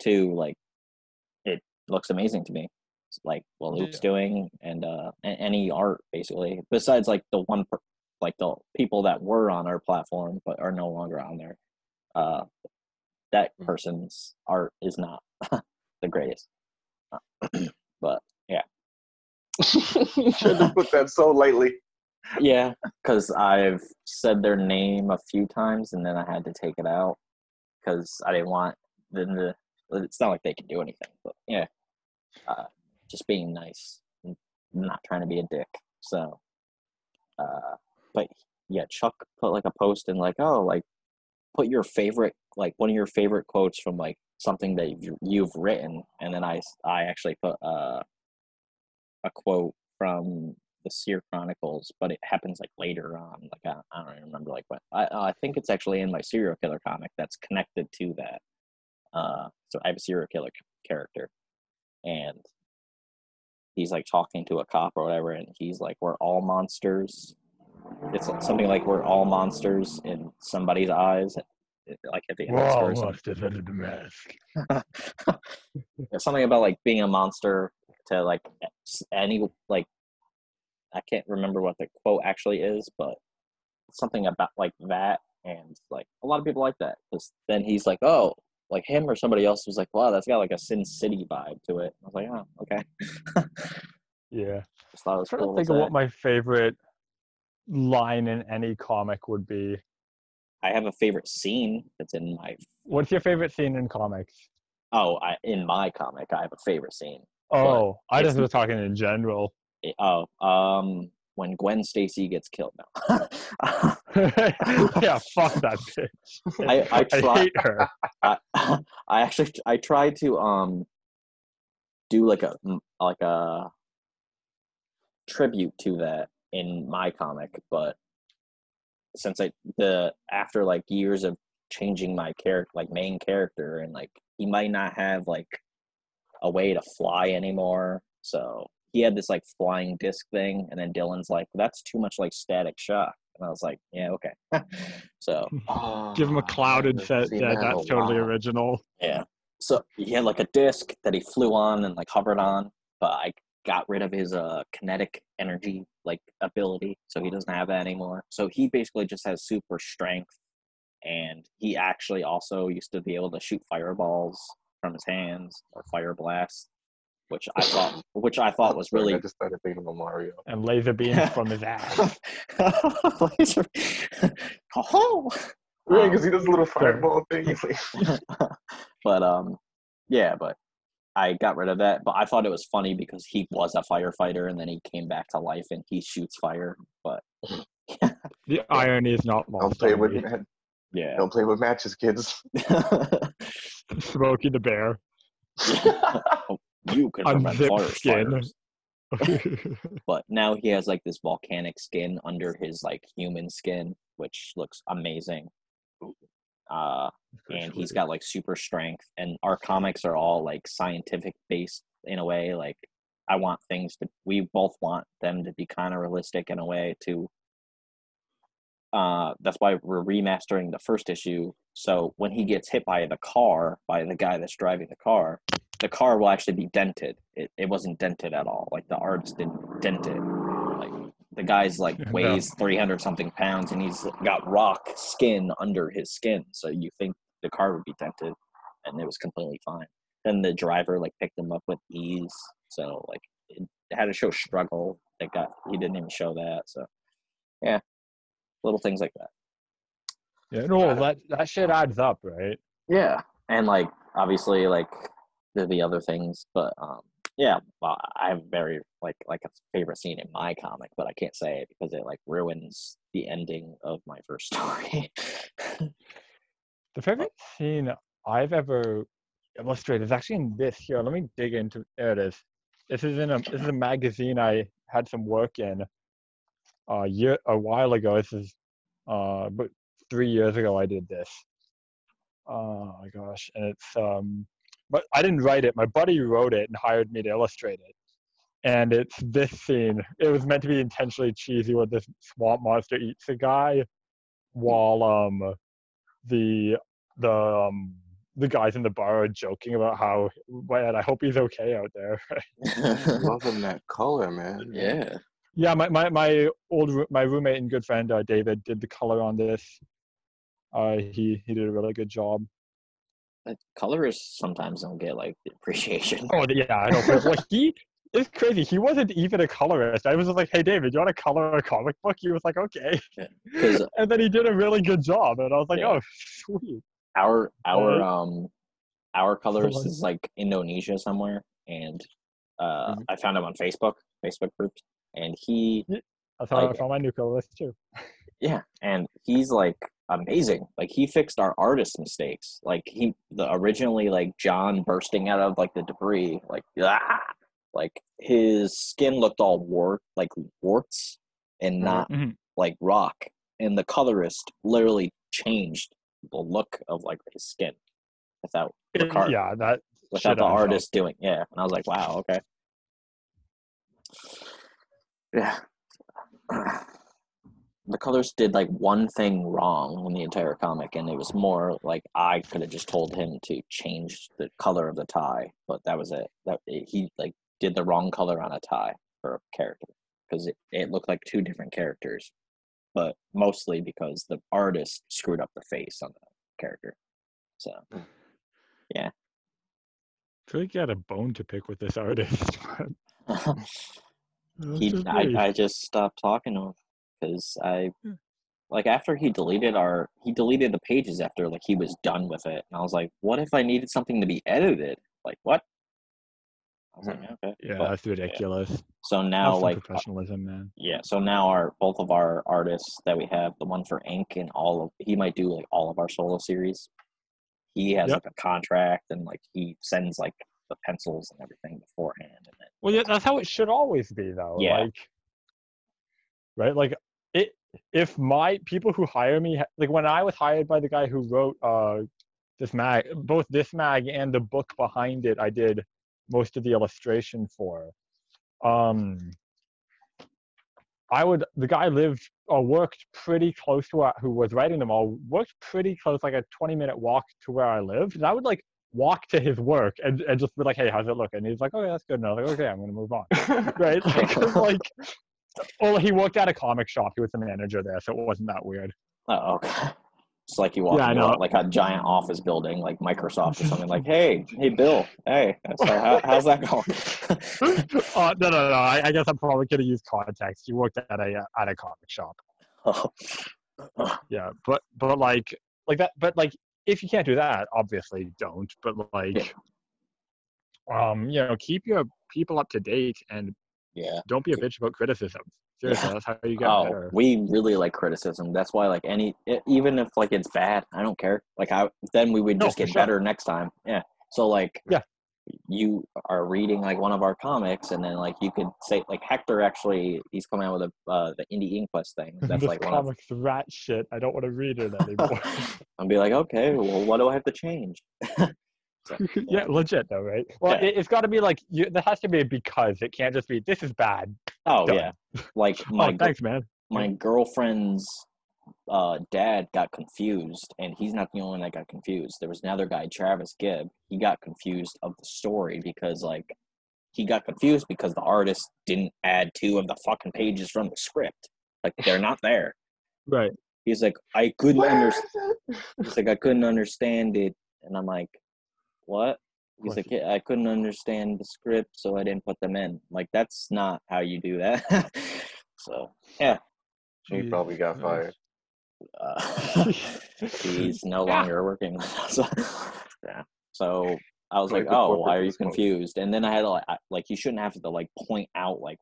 two like it looks amazing to me. It's like what Luke's Yeah. doing and uh any art basically. Besides like the one per, like the people that were on our platform but are no longer on there. Uh, that person's art is not [LAUGHS] the greatest. [CLEARS THROAT] but yeah. [LAUGHS] Should have put that so lightly. yeah, because I've said their name a few times and then I had to take it out because I didn't want them to. It's not like they can do anything, but yeah, uh, just being nice, and not trying to be a dick. So, uh, but yeah, Chuck put like a post in like, oh, like put your favorite, like one of your favorite quotes from like something that you've, written, and then I I actually put uh a quote from the Seer Chronicles, but it happens like later on. Like I, I don't even remember like what. I I think it's actually in my serial killer comic that's connected to that. Uh, so I have a serial killer character, and he's like talking to a cop or whatever, and he's like, "We're all monsters." It's something like we're all monsters in somebody's eyes, like at the end of the story. something- the mask. [LAUGHS] [LAUGHS] Something about like being a monster to like any like I can't remember what the quote actually is, but something about like that, and like a lot of people like that because then he's like, oh, like him or somebody else was like, wow, that's got like a Sin City vibe to it. I was like, oh, okay. Yeah. [LAUGHS] Just thought it was trying to think of what my favorite line in any comic would be. I have a favorite scene that's in my What's your favorite scene in comics? oh, I, in my comic, I have a favorite scene. Oh, I just was talking in general. It- oh, um, when Gwen Stacy gets killed. No. [LAUGHS] yeah, fuck that bitch. [LAUGHS] I- I try- hate her. [LAUGHS] I, I actually I tried to um do like a like a tribute to that in my comic, but since I the after like years of changing my character like main character and like he might not have like a way to fly anymore, so he had this like flying disc thing, and then Dylan's like, "That's too much like Static Shock," and I was like, "Yeah, okay." [LAUGHS] so [LAUGHS] Give him a I clouded set. Yeah, that that's totally while. original. Yeah. So he had like a disc that he flew on and like hovered on, but I got rid of his uh kinetic energy like ability, so he doesn't have that anymore. So he basically just has super strength, and he actually also used to be able to shoot fireballs from his hands or fire blasts, which I thought, [LAUGHS] which I thought was really I just started thinking of Mario. And laser beams [LAUGHS] from his ass. [LAUGHS] Laser- Oh! Yeah, Um, because he does a little fireball thing. but um yeah but i got rid of that but i thought it was funny because he was a firefighter and then he came back to life and he shoots fire but [LAUGHS] The irony is not don't play with me. ma- yeah don't play with matches, kids. [LAUGHS] [LAUGHS] Smokey the Bear. Oh, you can prevent Unzip fire skin. but now he has like this volcanic skin under his like human skin which looks amazing uh [LAUGHS] and he's got like super strength and our comics are all like scientific based in a way like i want things to we both want them to be kind of realistic in a way to uh that's why we're remastering the first issue. So when he gets hit by the car by the guy that's driving the car the car will actually be dented. It, it wasn't dented at all. Like the artist didn't dent it the guy's like No. weighs 300 something pounds and he's got rock skin under his skin so you think the car would be dented and it was completely fine then the driver like picked him up with ease so like it had to show struggle that got he didn't even show that so yeah little things like that yeah, no, that that shit adds up, right? yeah and like obviously like there'll be other things but um yeah well, i have very like like a favorite scene in my comic but i can't say it because it like ruins the ending of my first [LAUGHS] story The favorite scene I've ever illustrated. is actually in this here. Let me dig into. There it is. This is in a this is a magazine I had some work in a year a while ago. This is uh, but three years ago I did this. Oh my gosh, and it's um, but I didn't write it. My buddy wrote it and hired me to illustrate it. And it's this scene. It was meant to be intentionally cheesy, where this swamp monster eats a guy, while um, the the um the guys in the bar are joking about how man, I hope he's okay out there. [LAUGHS] Loving that color, man. yeah. yeah, my, my, my old roo- my roommate and good friend uh, David did the color on this. Uh, he he did a really good job. Colorists sometimes don't get like the appreciation. Oh yeah, I know. But, like he it's crazy. He wasn't even a colorist. I was just like, hey David, you want to color a comic book? He was like, okay. Because [LAUGHS] And then he did a really good job, and I was like, Yeah. oh sweet. our our Right. um our colorist is like Indonesia somewhere, and uh, Mhm. I found him on Facebook, Facebook groups, and he I Like- found my new colorist too. yeah, and he's like amazing. Like he fixed our artist mistakes. Like he the originally like John bursting out of like the debris, like ah, like his skin looked all wart like warts and not Mhm. like rock. And the colorist literally changed the look of like his skin without the car, Yeah, that without the on top. artist doing. Yeah, and I was like, wow, okay. [SIGHS] [SIGHS] [SIGHS] Yeah. The colors did like one thing wrong in the entire comic, and it was more like I could have just told him to change the color of the tie, but that was it. That eh, he like did the wrong color on a tie for a character because it, it looked like two different characters, but mostly because the artist screwed up the face on the character. So [LAUGHS] yeah I feel like you had a bone to pick with this [LAUGHS] artist. but [LAUGHS] he I. I just stopped talking to him because I Hmm. like after he deleted our he deleted the pages after like he was done with it and I was like what if I needed something to be edited like what I was like okay yeah, But- that's ridiculous. so now some like uh, professionalism, man. yeah so now our both of our artists that we have the one for ink and all of he might do like all of our solo series he has Yep. like a contract and like he sends like the pencils and everything beforehand and then Well, yeah, that's how it should always be, though. Yeah. Like, right? Like. If my people who hire me, like when I was hired by the guy who wrote uh this mag, both this mag and the book behind it, I did most of the illustration for. Um, I would. The guy lived or worked pretty close to where, who was writing them all. Worked pretty close, like a twenty minute walk to where I lived, and I would like walk to his work and, and just be like, "Hey, how's it look?" And he's like, "Okay, that's good." And I was like, "Okay, I'm gonna move on." Right? [LAUGHS] Like, well, he worked at a comic shop. He was the manager there, so it wasn't that weird. Oh, okay. It's like you walk Yeah, into like a giant office building, like Microsoft or something. Like, [LAUGHS] hey, hey, Bill, hey, so how, [LAUGHS] how's that going? [LAUGHS] uh, no, no, no. I, I guess I'm probably gonna use context. You worked at a at a comic shop. oh, Yeah, but but like like that. But like, if you can't do that, obviously don't. But like, um, you know, keep your people up to date and yeah. don't be a bitch about criticism. Seriously, Yeah. that's how you get Oh, better. we really like criticism. That's why, like, any even if like it's bad, I don't care. Like, I then we would just for get sure. better next time. Yeah. So like, Yeah. you are reading like one of our comics, and then like you could say like Hector actually he's coming out with a uh, the Indie Inquest thing. [LAUGHS] That's like one of comic's rat shit. I don't want to read it [LAUGHS] anymore. I'll be like, okay, well, what do I have to change? [LAUGHS] So, [LAUGHS] yeah, legit though, right? Well, Yeah. it, it's got to be like you, there has to be a because. It can't just be this is bad. Oh Done. yeah, like [LAUGHS] my oh, thanks, man. my girlfriend's uh, dad got confused, and he's not the only one that got confused. There was another guy, Travis Gibb. He got confused of the story because like he got confused because the artist didn't add two of the fucking pages from the script. Like they're not there. [LAUGHS] Right. He's like, I couldn't understand. He's like, I couldn't understand it, and I'm like, what? He's course like, yeah, I couldn't understand the script, so I didn't put them in. Like, that's not how you do that. [LAUGHS] so, yeah, He probably got nice. fired. uh, [LAUGHS] he's no [LAUGHS] Yeah. longer working. so, yeah. So I was Like like, oh, why are you smoke. confused? And then I had to like, I, like, you shouldn't have to like point out like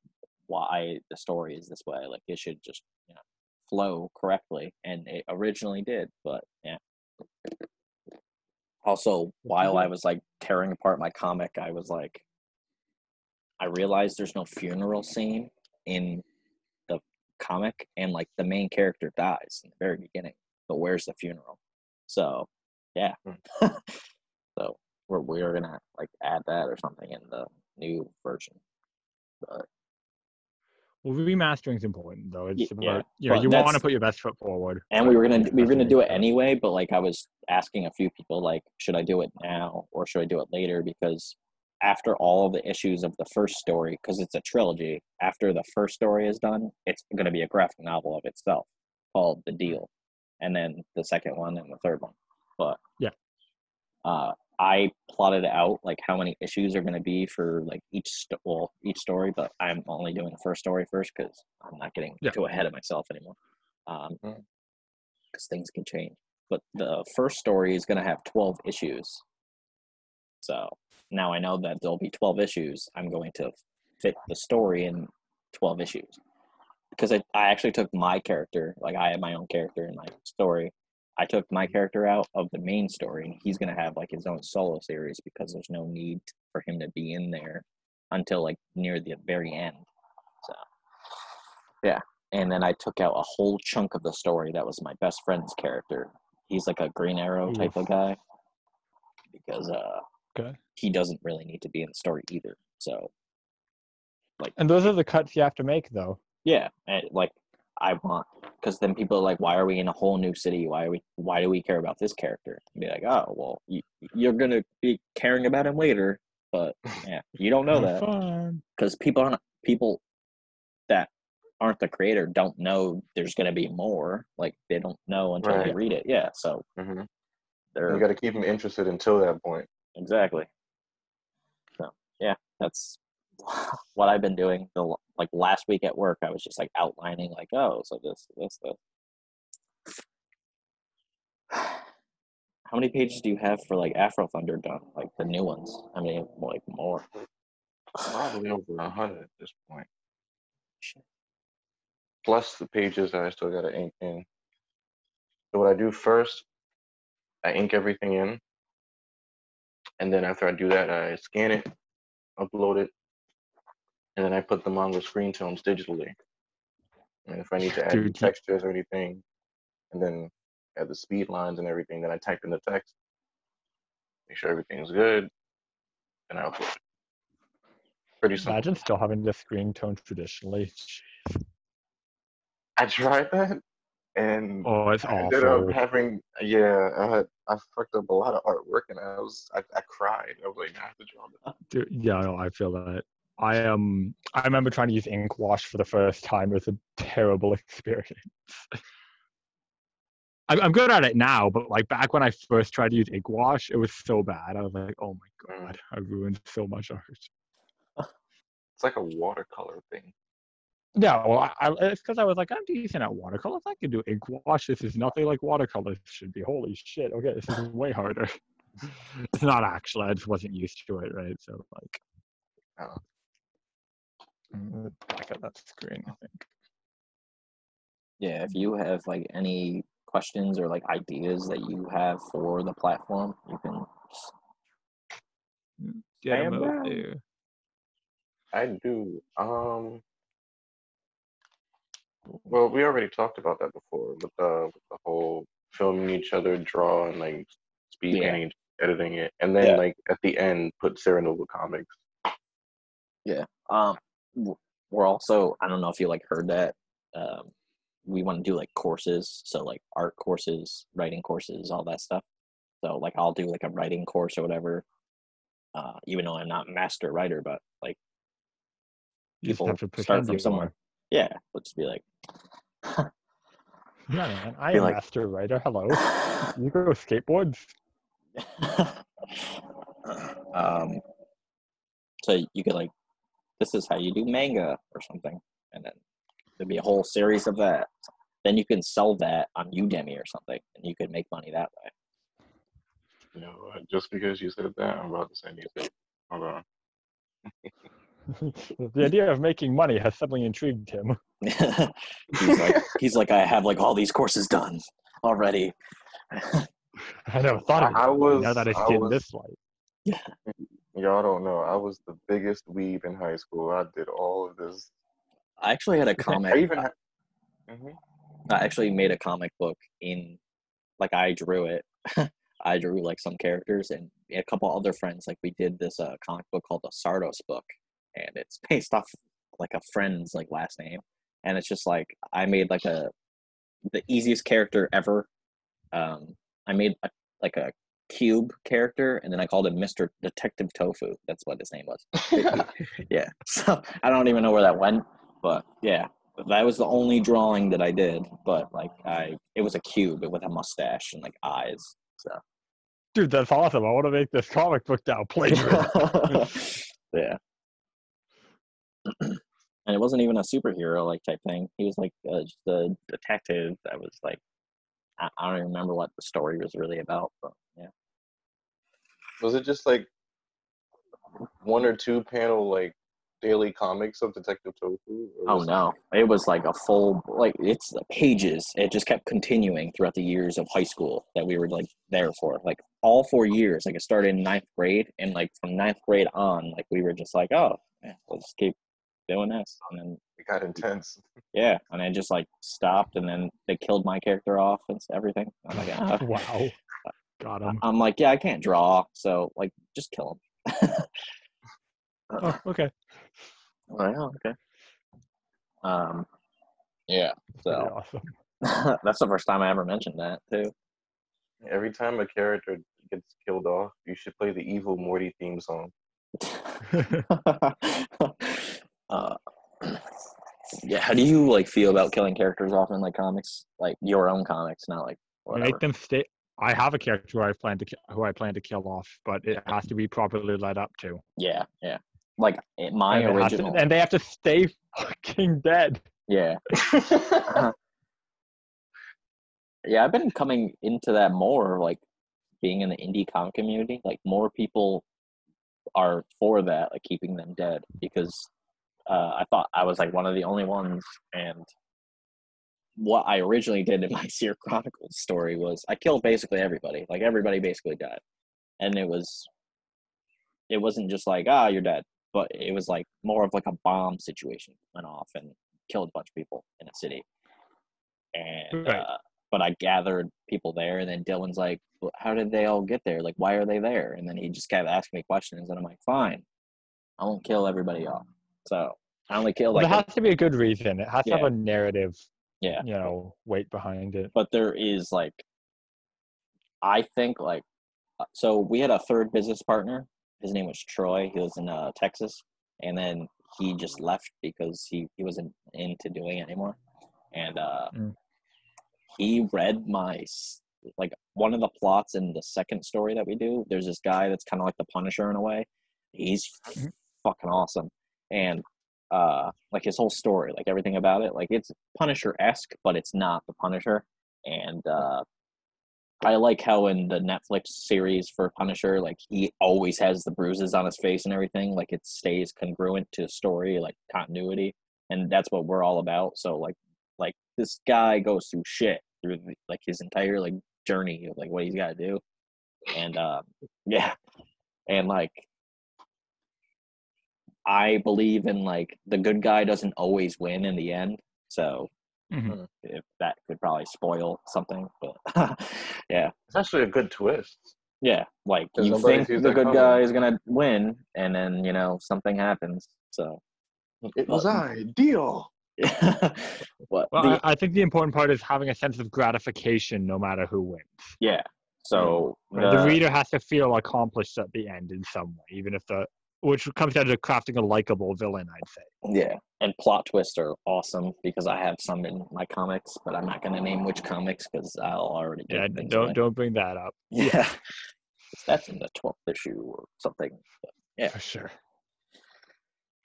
why the story is this way. Like, it should just you know flow correctly, and it originally did. But yeah, Also, while I mm-hmm. was like tearing apart my comic, I was like, I realized there's no funeral scene in the comic, and like the main character dies in the very beginning. But where's the funeral? So, yeah. Hmm. [LAUGHS] so we're we're gonna like add that or something in the new version. But Well, remastering is important though. It's Y- about yeah, you know you want to put your best foot forward. and we were gonna we were gonna do it anyway but like i was asking a few people like should i do it now or should i do it later because after all of the issues of the first story because it's a trilogy after the first story is done it's going to be a graphic novel of itself called the deal and then the second one and the third one but Yeah. uh i plotted out like how many issues are going to be for like each sto- well each story but i'm only doing the first story first because i'm not getting Yeah. too ahead of myself anymore um Mm. because things can change. But the first story is going to have 12 issues. So now I know that there'll be 12 issues. I'm going to fit the story in 12 issues. Because I, I actually took my character, like I have my own character in my story. I took my character out of the main story, and he's going to have like his own solo series because there's no need for him to be in there until like near the very end. So, yeah and then I took out a whole chunk of the story that was my best friend's character. He's like a Green Arrow type of guy because uh, Okay. he doesn't really need to be in the story either. So like, And those are the cuts you have to make though. yeah, and like I want because then people are like, why are we in a whole new city? Why are we? Why do we care about this character? And be like, oh well, you, you're gonna be caring about him later, but [LAUGHS] yeah, you don't know that because people aren't people that aren't the creator don't know there's going to be more like they don't know until they read it yeah so hmm You got to keep them interested until that point. exactly so yeah that's [LAUGHS] what i've been doing the like last week at work i was just like outlining like oh so this this this [SIGHS] how many pages do you have for like afro thunder done like the new ones i mean like more Probably over a hundred at this point. Shit. Plus the pages that I still got to ink in. So what I do first, I ink everything in, and then after I do that, I scan it, upload it, and then I put them on the screen tones digitally. And if I need to add Dude, textures or anything, and then add the speed lines and everything, then I type in the text, make sure everything's good, and I upload it. Pretty simple. Imagine still having the screen tone traditionally. I tried that, and Oh, it's I ended up having yeah. I had I fucked up a lot of artwork, and I was I, I cried. I was like, I have to draw this. Dude, yeah, no, I feel that. I um, I remember trying to use ink wash for the first time. It was a terrible [LAUGHS] experience. I'm, I'm good at it now, but like back when I first tried to use ink wash, it was so bad. I was like, oh my god, I ruined so much art. It's like a watercolor thing. Yeah, well, I, I, it's because I was like, I'm decent at watercolors. I can do ink wash. This is nothing like watercolors should be. Holy shit! Okay, this is way harder. it's [LAUGHS] not actually. I just wasn't used to it, right? So like, Oh. Mm, back at that screen, I think. Yeah, if you have like any questions or like ideas that you have for the platform, you can just Get Bam, 'em out bam. there. I do. Um. Well, we already talked about that before with the with the whole filming each other, draw, and like speed Yeah. painting, editing it, and then Yeah. like at the end put Sarah Serenova comics. Yeah. Um w- we're also I don't know if you like heard that. Um we want to do like courses, so like art courses, writing courses, all that stuff. So like I'll do like a writing course or whatever. Uh even though I'm not a master writer, but like You people start from somewhere. are. Yeah, let's just be like Yeah, man. I [LAUGHS] am like- master writer. Hello. [LAUGHS] You go skateboards. [LAUGHS] um, so you could like, this is how you do manga or something, and then there'd be a whole series of that. Then you can sell that on Udemy or something, and you could make money that way. You know, uh, just because you said that, I'm about to send you. something. Hold on. [LAUGHS] the idea of making money has suddenly intrigued him. [LAUGHS] he's like, he's like, I have like all these courses done already. [LAUGHS] I never thought of it. I was. now that I I see it in was- this light. Y'all don't know. I was the biggest weeb in high school. I did all of this. I actually had a [LAUGHS] comic. I even. Mhm. I actually made a comic book in, like I drew it. [LAUGHS] I drew like some characters and a couple other friends. Like we did this uh, comic book called the Sardos book, and it's based off like a friend's like last name, and it's just like I made like a the easiest character ever. Um, I made a, like a cube character, and then I called him Mister Detective Tofu. That's what his name was. [LAUGHS] yeah. So I don't even know where that went, but yeah, that was the only drawing that I did. But like I, it was a cube with a mustache and like eyes. So Dude, that's awesome. I want to make this comic book now. Plagiarism. [LAUGHS] yeah. [CLEARS THROAT] And it wasn't even a superhero like type thing. He was like uh, just a detective that was like, I, I don't even remember what the story was really about. But yeah, Was it just like one or two panel like daily comics of Detective Tofu? Oh no, it was like a full like it's pages. It just kept continuing throughout the years of high school that we were like there for. Like all four years. Like it started in ninth grade, and like from ninth grade on, like we were just like, oh, yeah, we'll just keep doing this, and then It got intense. [LAUGHS] yeah, and I just like stopped, and then they killed my character off and everything. I'm like, ah. [LAUGHS] wow. Got him. I'm like, yeah, I can't draw, so like, just kill him. [LAUGHS] Oh, okay. I'm like, oh, okay. Um, yeah. So awesome. [LAUGHS] [LAUGHS] that's the first time I ever mentioned that too. Every time a character gets killed off, you should play the evil Morty theme song. uh, yeah. How do you like feel about killing characters off in like comics, like your own comics, not like whatever? Make them stay. I have a character who I plan to who I plan to kill off, but it has to be properly led up to. Yeah, yeah. Like my and, has to- original. and they have to stay fucking dead. Yeah. [LAUGHS] Yeah, I've been coming into that more, like being in the indie comic community. Like more people are for that, like keeping them dead, because uh, I thought I was like one of the only ones. And what I originally did in my [LAUGHS] Seer Chronicles story was I killed basically everybody. Like everybody basically died, and it was it wasn't just like ah you're dead, but it was like more of like a bomb situation went off and killed a bunch of people in a city. And Right. uh, but I gathered people there, and then Dylan's like, well, "How did they all get there? Like, why are they there?" And then he just kept asking me questions, and I'm like, "Fine, I won't kill everybody off." So I only killed Well, like, there a- has to be a good reason. It has to have a narrative, yeah, you know, weight behind it. but there is like, I think like, uh, so we had a third business partner. His name was Troy. He was in uh, Texas, and then he just left because he he wasn't into doing it anymore, and uh, Mm. he read my like one of the plots in the second story that we do. There's this guy that's kind of like the Punisher in a way. He's Mhm. fucking awesome, and uh, like his whole story, like everything about it, like it's Punisher esque, but it's not the Punisher. And uh, I like how in the Netflix series for Punisher, like he always has the bruises on his face and everything. Like it stays congruent to the story, like continuity, and that's what we're all about. So like, like this guy goes through shit through like his entire like journey of like what he's got to do, and uh, [LAUGHS] yeah, and like I believe in like the good guy doesn't always win in the end. So Mhm. if that could probably spoil something, but [LAUGHS] yeah, It's actually a good twist. yeah, like you think the good coming. guy is gonna win, and then you know something happens. So, It was But- I, Deal. what? [LAUGHS] Well, the, I, I think the important part is having a sense of gratification no matter who wins. yeah. So Right? the the- reader has to feel accomplished at the end in some way, even if the which comes down to crafting a likable villain, I'd say. Yeah, and plot twists are awesome because I have some in my comics, but I'm not gonna name which comics because I'll already give Yeah, things don't away. don't bring that up [LAUGHS] Yeah, that's in the twelfth issue or something. Yeah. for sure.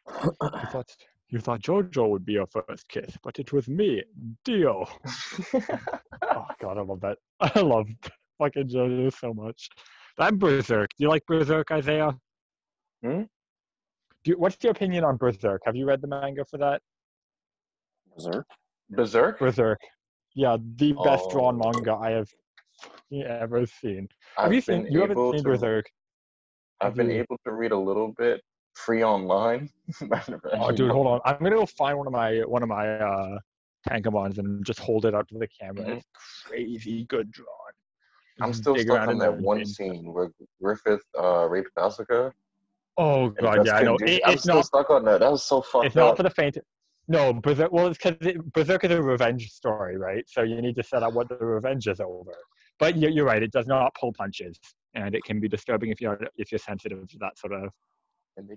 [CLEARS THROAT] You thought you thought JoJo would be your first kiss, but it was me, Dio. [LAUGHS] Oh god, I love that. [LAUGHS] I love fucking JoJo so much. I'm Berserk. Do you like Berserk, Isaiah? Hmm? Do you, what's your opinion on Berserk? Have you read the manga for that? Berserk. Berserk? Berserk. Yeah, the best drawn Oh. manga I have ever seen. I've Have you been seen? You haven't able seen to. Berserk? I've Have been you? able to read a little bit free online. [LAUGHS] Oh, dude, hold on. I'm gonna go find one of my one of my uh tankobons and just hold it up to the camera. Mhm. It's crazy good drawn. I'm still stuck on that one scene where Griffith uh, raped Casca. Oh god, yeah, I know. It, I'm still not. stuck on that. That was so fucked It's not for the faint. No, Berserk. Well, it's because it, Berserk is a revenge story, right? So you need to set up what the revenge is over. But you're, you're right. It does not pull punches, and it can be disturbing if you're if you're sensitive to that sort of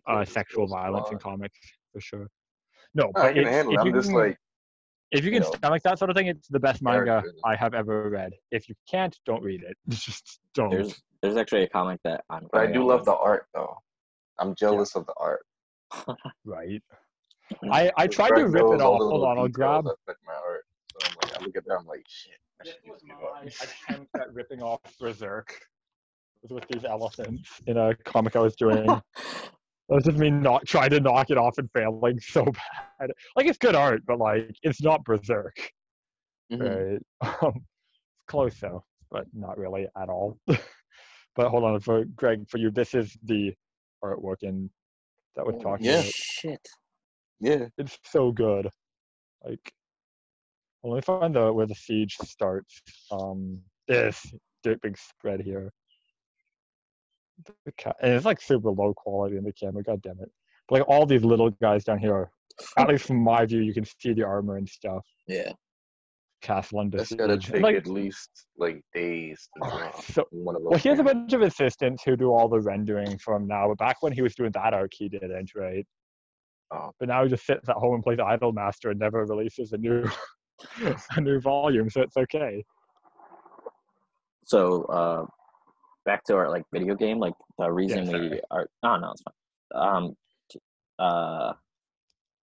uh, sexual Ghost violence in comics for sure. No, I but can it's, handle if it. you I'm just can- like, if you you can know, stomach that sort of thing, it's the best manga. I have ever read. If you can't, don't read it. [LAUGHS] Just don't. There's there's actually a comic that I'm. but I do love with. the art though. I'm jealous of the art. [LAUGHS] right. [LAUGHS] I, I tried to rip it off. Hold on, I'll grab. that my art. So I'm like, I look at that, I'm like, shit. I This should was just do that. my attempt at ripping off Berserk. It was with these elephants in a comic I was [LAUGHS] doing. That was just me not trying to knock it off and failing so bad. Like it's good art, but like it's not Berserk. Mhm. Right? Um, close though, but not really at all. but hold on, for Greg, for you, this is the artwork and that we're Oh, talking yeah. about. Shit. Yeah. It's so good. Like, well, let me find the where the siege starts. Um, this big big spread here. The ca- and it's like super low quality in the camera. God damn it! But like all these little guys down here, at least from my view, you can see the armor and stuff. Yeah. Castle under That's gotta take Like, at least like days to oh, draw. so One of those. well, he has a bunch of assistants who do all the rendering from now. But back when he was doing that arc, he didn't, right? Oh. But now he just sits at home and plays Idol Master and never releases a new [LAUGHS] a new volume, so it's okay. So uh, back to our like video game, like the reason we are. Oh no, it's fine. Um, uh,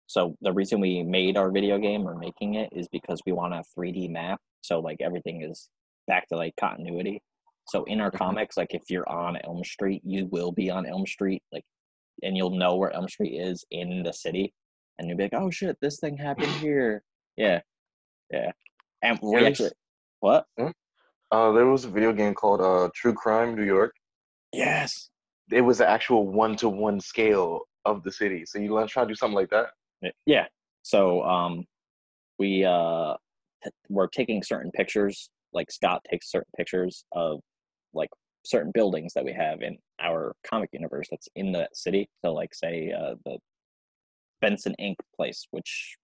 so the reason we made our video game or making it is because we want a 3D map. So like everything is back to like continuity. So in our Mhm. comics, like if you're on Elm Street, you will be on Elm Street, like, and you'll know where Elm Street is in the city, and you'll be like, "Oh shit, this thing happened [SIGHS] here." Yeah, yeah. And we Yes. actually, what? Uh, there was a video game called uh, True Crime New York. Yes. It was the actual one-to-one scale of the city. So you want to try to do something like that? Yeah. So um, we uh, t- we're taking certain pictures. Like Scott takes certain pictures of like certain buildings that we have in our comic universe that's in that city. So like say uh, the Benson Inc. place, which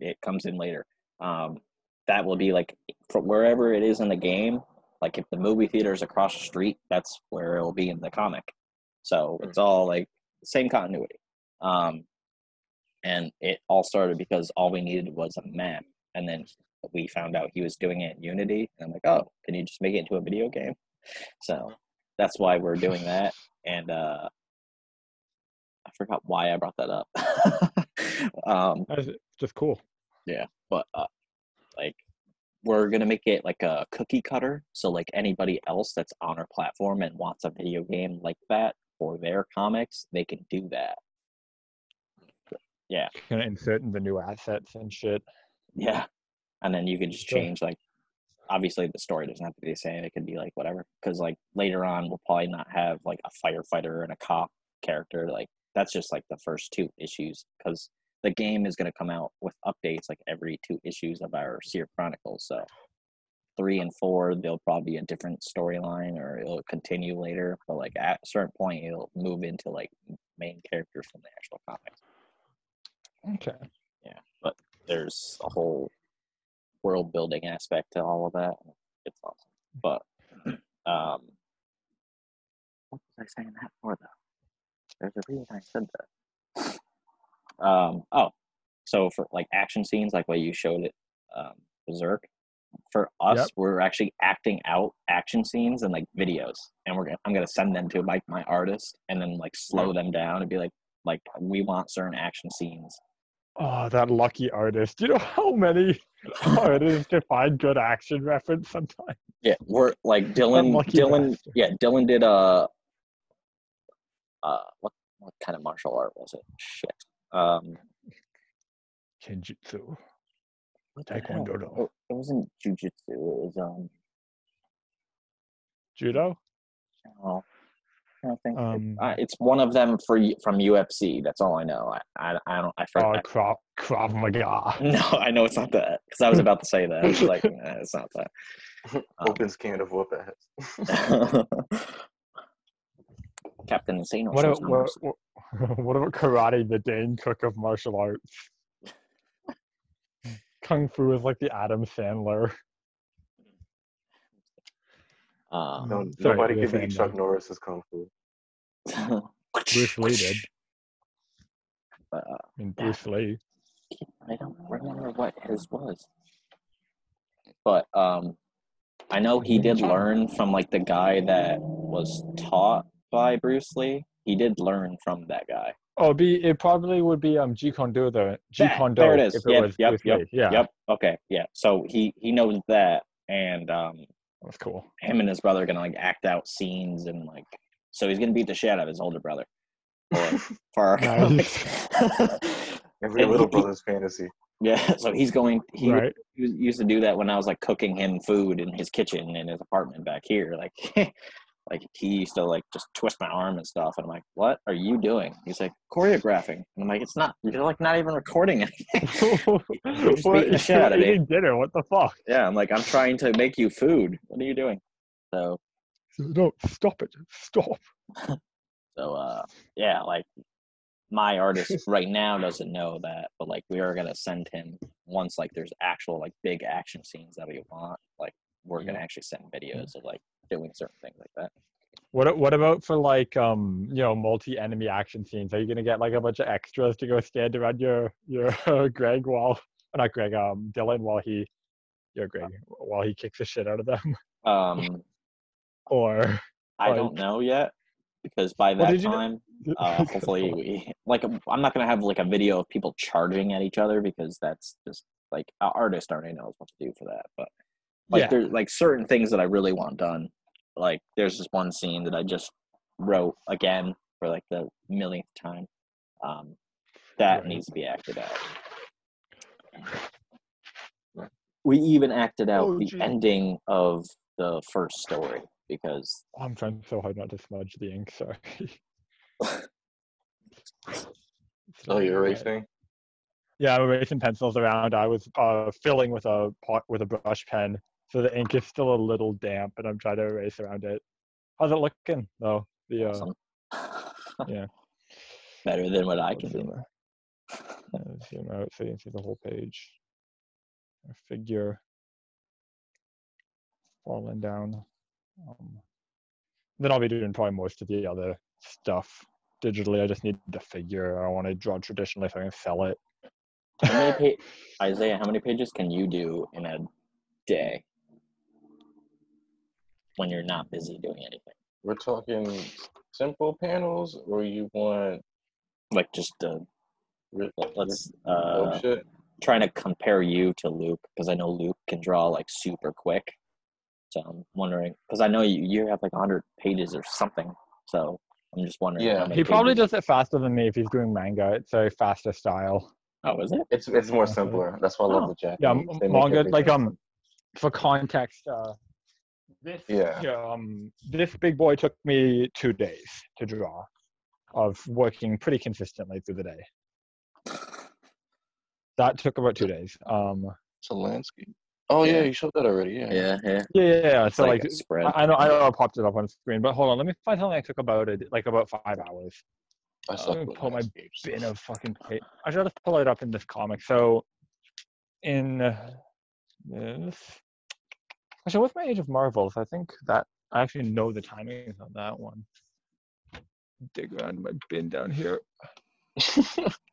it comes in later. Um, that will be like from wherever it is in the game. Like if the movie theater is across the street, that's where it'll be in the comic. So it's all like same continuity. Um, and it all started because all we needed was a map and then we found out he was doing it in unity and i'm like oh can you just make it into a video game? So that's why we're doing that and uh i forgot why i brought that up. [LAUGHS] Um That's just cool. Yeah, but uh, like we're gonna make it like a cookie cutter so like anybody else that's on our platform and wants a video game like that for their comics they can do that Kind of insert in the new assets and shit. Yeah. And then you can just change like obviously the story doesn't have to be the same. It could be like whatever. Because like later on we'll probably not have like a firefighter and a cop character. Like that's just like the first two issues. Because the game is gonna come out with updates like every two issues of our Seer Chronicles. So three and four, there'll probably be a different storyline or it'll continue later. But like at a certain point it'll move into like main characters from the actual comics Okay. Yeah, but there's a whole world building aspect to all of that. It's awesome. But [CLEARS THROAT] um what was I saying that for though? There's a reason I said that. Um oh. So for like action scenes like what you showed it um Berserk, for us Yep. we're actually acting out action scenes and like videos and we're gonna I'm gonna send them to like my artist and then like slow them down and be like like we want certain action scenes Oh, that lucky artist. You know how many [LAUGHS] artists can find good action reference sometimes? Yeah, we're like Dylan. Dylan, bastard. yeah, Dylan did a. Uh, what what kind of martial art was it? Shit. Um, Kenjutsu. Taekwondo. It, it wasn't jujitsu. It was um. Judo. Oh, I think Um, uh, it's one of them for from UFC. That's all I know. I I, I don't. I Oh, forgot. Krav, Krav Maga. no, I know it's not that because I was about to say that. I was like, [LAUGHS] nah, it's not that. [LAUGHS] Um, Opens can of whoop ass. [LAUGHS] Captain Insano. What about, what, what, what about karate, the Dane Cook of martial arts? Kung Fu is like the Adam Sandler. Uh, No, Sorry, nobody you're can beat Chuck that. Norris's kung fu. [LAUGHS] Bruce Lee did. Uh, I mean, Bruce Lee. I don't remember what his was, but um, I know he did learn from like the guy that was taught by Bruce Lee. He did learn from that guy. Oh, be it probably would be um Jeet Kune Do the Jeet That- Kune there it is. if it Yep, was yep, yep, Yeah, Yep. Okay. Yeah. So he he knows that, and um, that's cool. him and his brother are gonna like act out scenes and like so he's gonna beat the shit out of his older brother for, [LAUGHS] for our Nice. [LAUGHS] Every [LAUGHS] little he- brother's fantasy. yeah so he's going he, right. he used to do that when i was like cooking him food in his kitchen in his apartment back here like like he used to like just twist my arm and stuff and i'm like what are you doing he's like choreographing and i'm like it's not you're like not even recording anything You're just What- beating the shit out of me. eating dinner. What the fuck? yeah i'm like i'm trying to make you food what are you doing so No, stop it. Stop. So uh yeah, like my artist [LAUGHS] right now doesn't know that, but like we are gonna send him once like there's actual like big action scenes that we want, like we're gonna actually send videos of like doing certain things like that. What what about for like um you know multi enemy action scenes? Are you gonna get like a bunch of extras to go stand around your your [LAUGHS] Greg while not Greg um Dylan while he your Greg while he kicks the shit out of them? Um Or I don't know yet because by that time [LAUGHS] uh hopefully we like I'm not gonna have like a video of people charging at each other because that's just like our artist already knows what to do for that. But like yeah. there's like certain things that I really want done. Like there's this one scene that I just wrote again for like the millionth time. Um, that Right. needs to be acted out. We even acted out Oh, the gee. ending of the first story because I'm trying so hard not to smudge the ink. Sorry. [LAUGHS] Oh, you're erasing? Yeah, I'm erasing pencils around. I was uh, filling with a pot with a brush pen, so the ink is still a little damp, and I'm trying to erase around it. How's it looking though? The uh, awesome. [LAUGHS] yeah. better than what I can do. zoom out so you can see the whole page. A figure falling down. Um, then I'll be doing probably most of the other stuff digitally. I just need the figure. I want to draw traditionally so I can sell it. How many pa- [LAUGHS] Isaiah? How many pages can you do in a day when you're not busy doing anything? We're talking simple panels, or you want Like just uh, let's uh, shit? trying to compare you to Luke because I know Luke can draw like super quick. So I'm wondering because I know you you have like 100 pages or something. So I'm just wondering. Yeah. He probably pages- does it faster than me if he's doing manga. It's a faster style. Oh, is it? It's it's more simpler. That's why I love Oh. the Japanese. Yeah, They manga like um for context, uh this Yeah. um this big boy took me two days to draw of working pretty consistently through the day. That took about two days. Um It's a landscape. Oh yeah, Yeah. you showed that already. Yeah. Yeah, yeah. yeah, yeah, yeah. So like, like, spread. I, I know I know I popped it up on screen, but hold on, let me find something I took about it like about five hours. I I'm gonna pull my landscapes. bin of fucking pa- I should have pull it up in this comic. So in uh, this actually what's my age of marvels? I think that I actually know the timings on that one. Dig around my bin down here. [LAUGHS]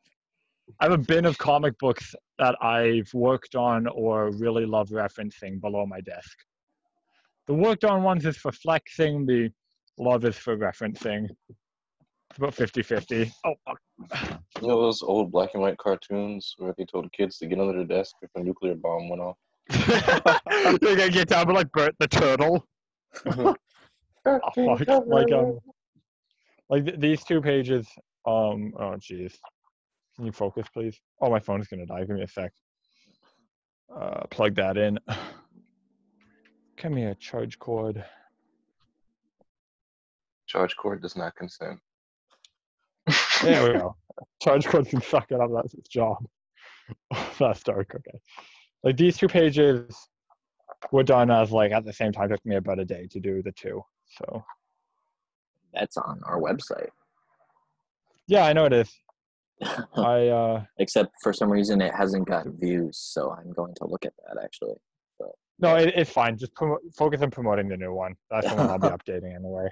I have a bin of comic books that I've worked on or really love referencing below my desk. The worked on ones is for flexing, the love is for referencing. It's about 50 50. Oh, fuck. You know those old black and white cartoons where they told kids to get under their desk if a nuclear bomb went off? [LAUGHS] [LAUGHS] They're gonna get down with like Bert the turtle. [LAUGHS] Oh, fuck. Like um, like th- these two pages. Um. Oh, jeez. Can you focus, please? Oh, my phone's gonna die. Give me a sec. Uh, plug that in. [SIGHS] Give me a charge cord. Charge cord does not consent. There we go. [LAUGHS] Charge cord can suck it up. That's its job. [LAUGHS] That's dark. Okay. Like these two pages were done as like at the same time. Took me about a day to do the two. So That's on our website. yeah, I know it is. [LAUGHS] I uh Except for some reason it hasn't got views, so I'm going to look at that actually. no, it, it's fine. Just focus on promoting the new one. That's the one I'll be [LAUGHS] updating anyway.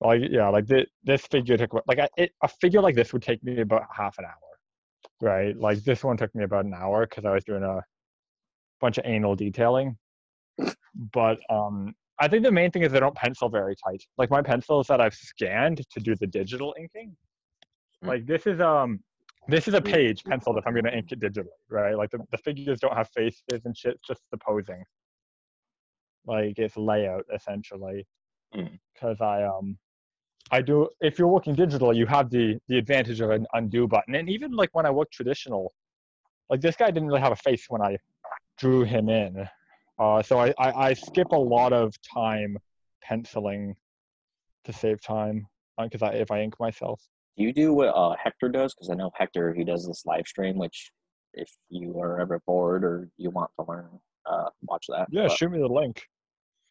Like yeah, like this this figure took like I, it, a figure like this would take me about half an hour, right? Like this one took me about an hour because I was doing a bunch of anal detailing. [LAUGHS] But um, I think the main thing is they don't pencil very tight. Like my pencils that I've scanned to do the digital inking. Like this is um this is a page penciled if I'm gonna ink it digitally, right? Like the, the figures don't have faces and shit, it's just the posing. Like it's layout essentially. Mm. Because I um I do if you're working digital, you have the the advantage of an undo button. And even like when I work traditional, like this guy didn't really have a face when I drew him in. Uh so I, I, I skip a lot of time penciling to save time because I if I ink myself. Do you do what uh, Hector does? Because I know Hector he does this live stream, which if you are ever bored or you want to learn, uh, watch that. Yeah, But, shoot me the link.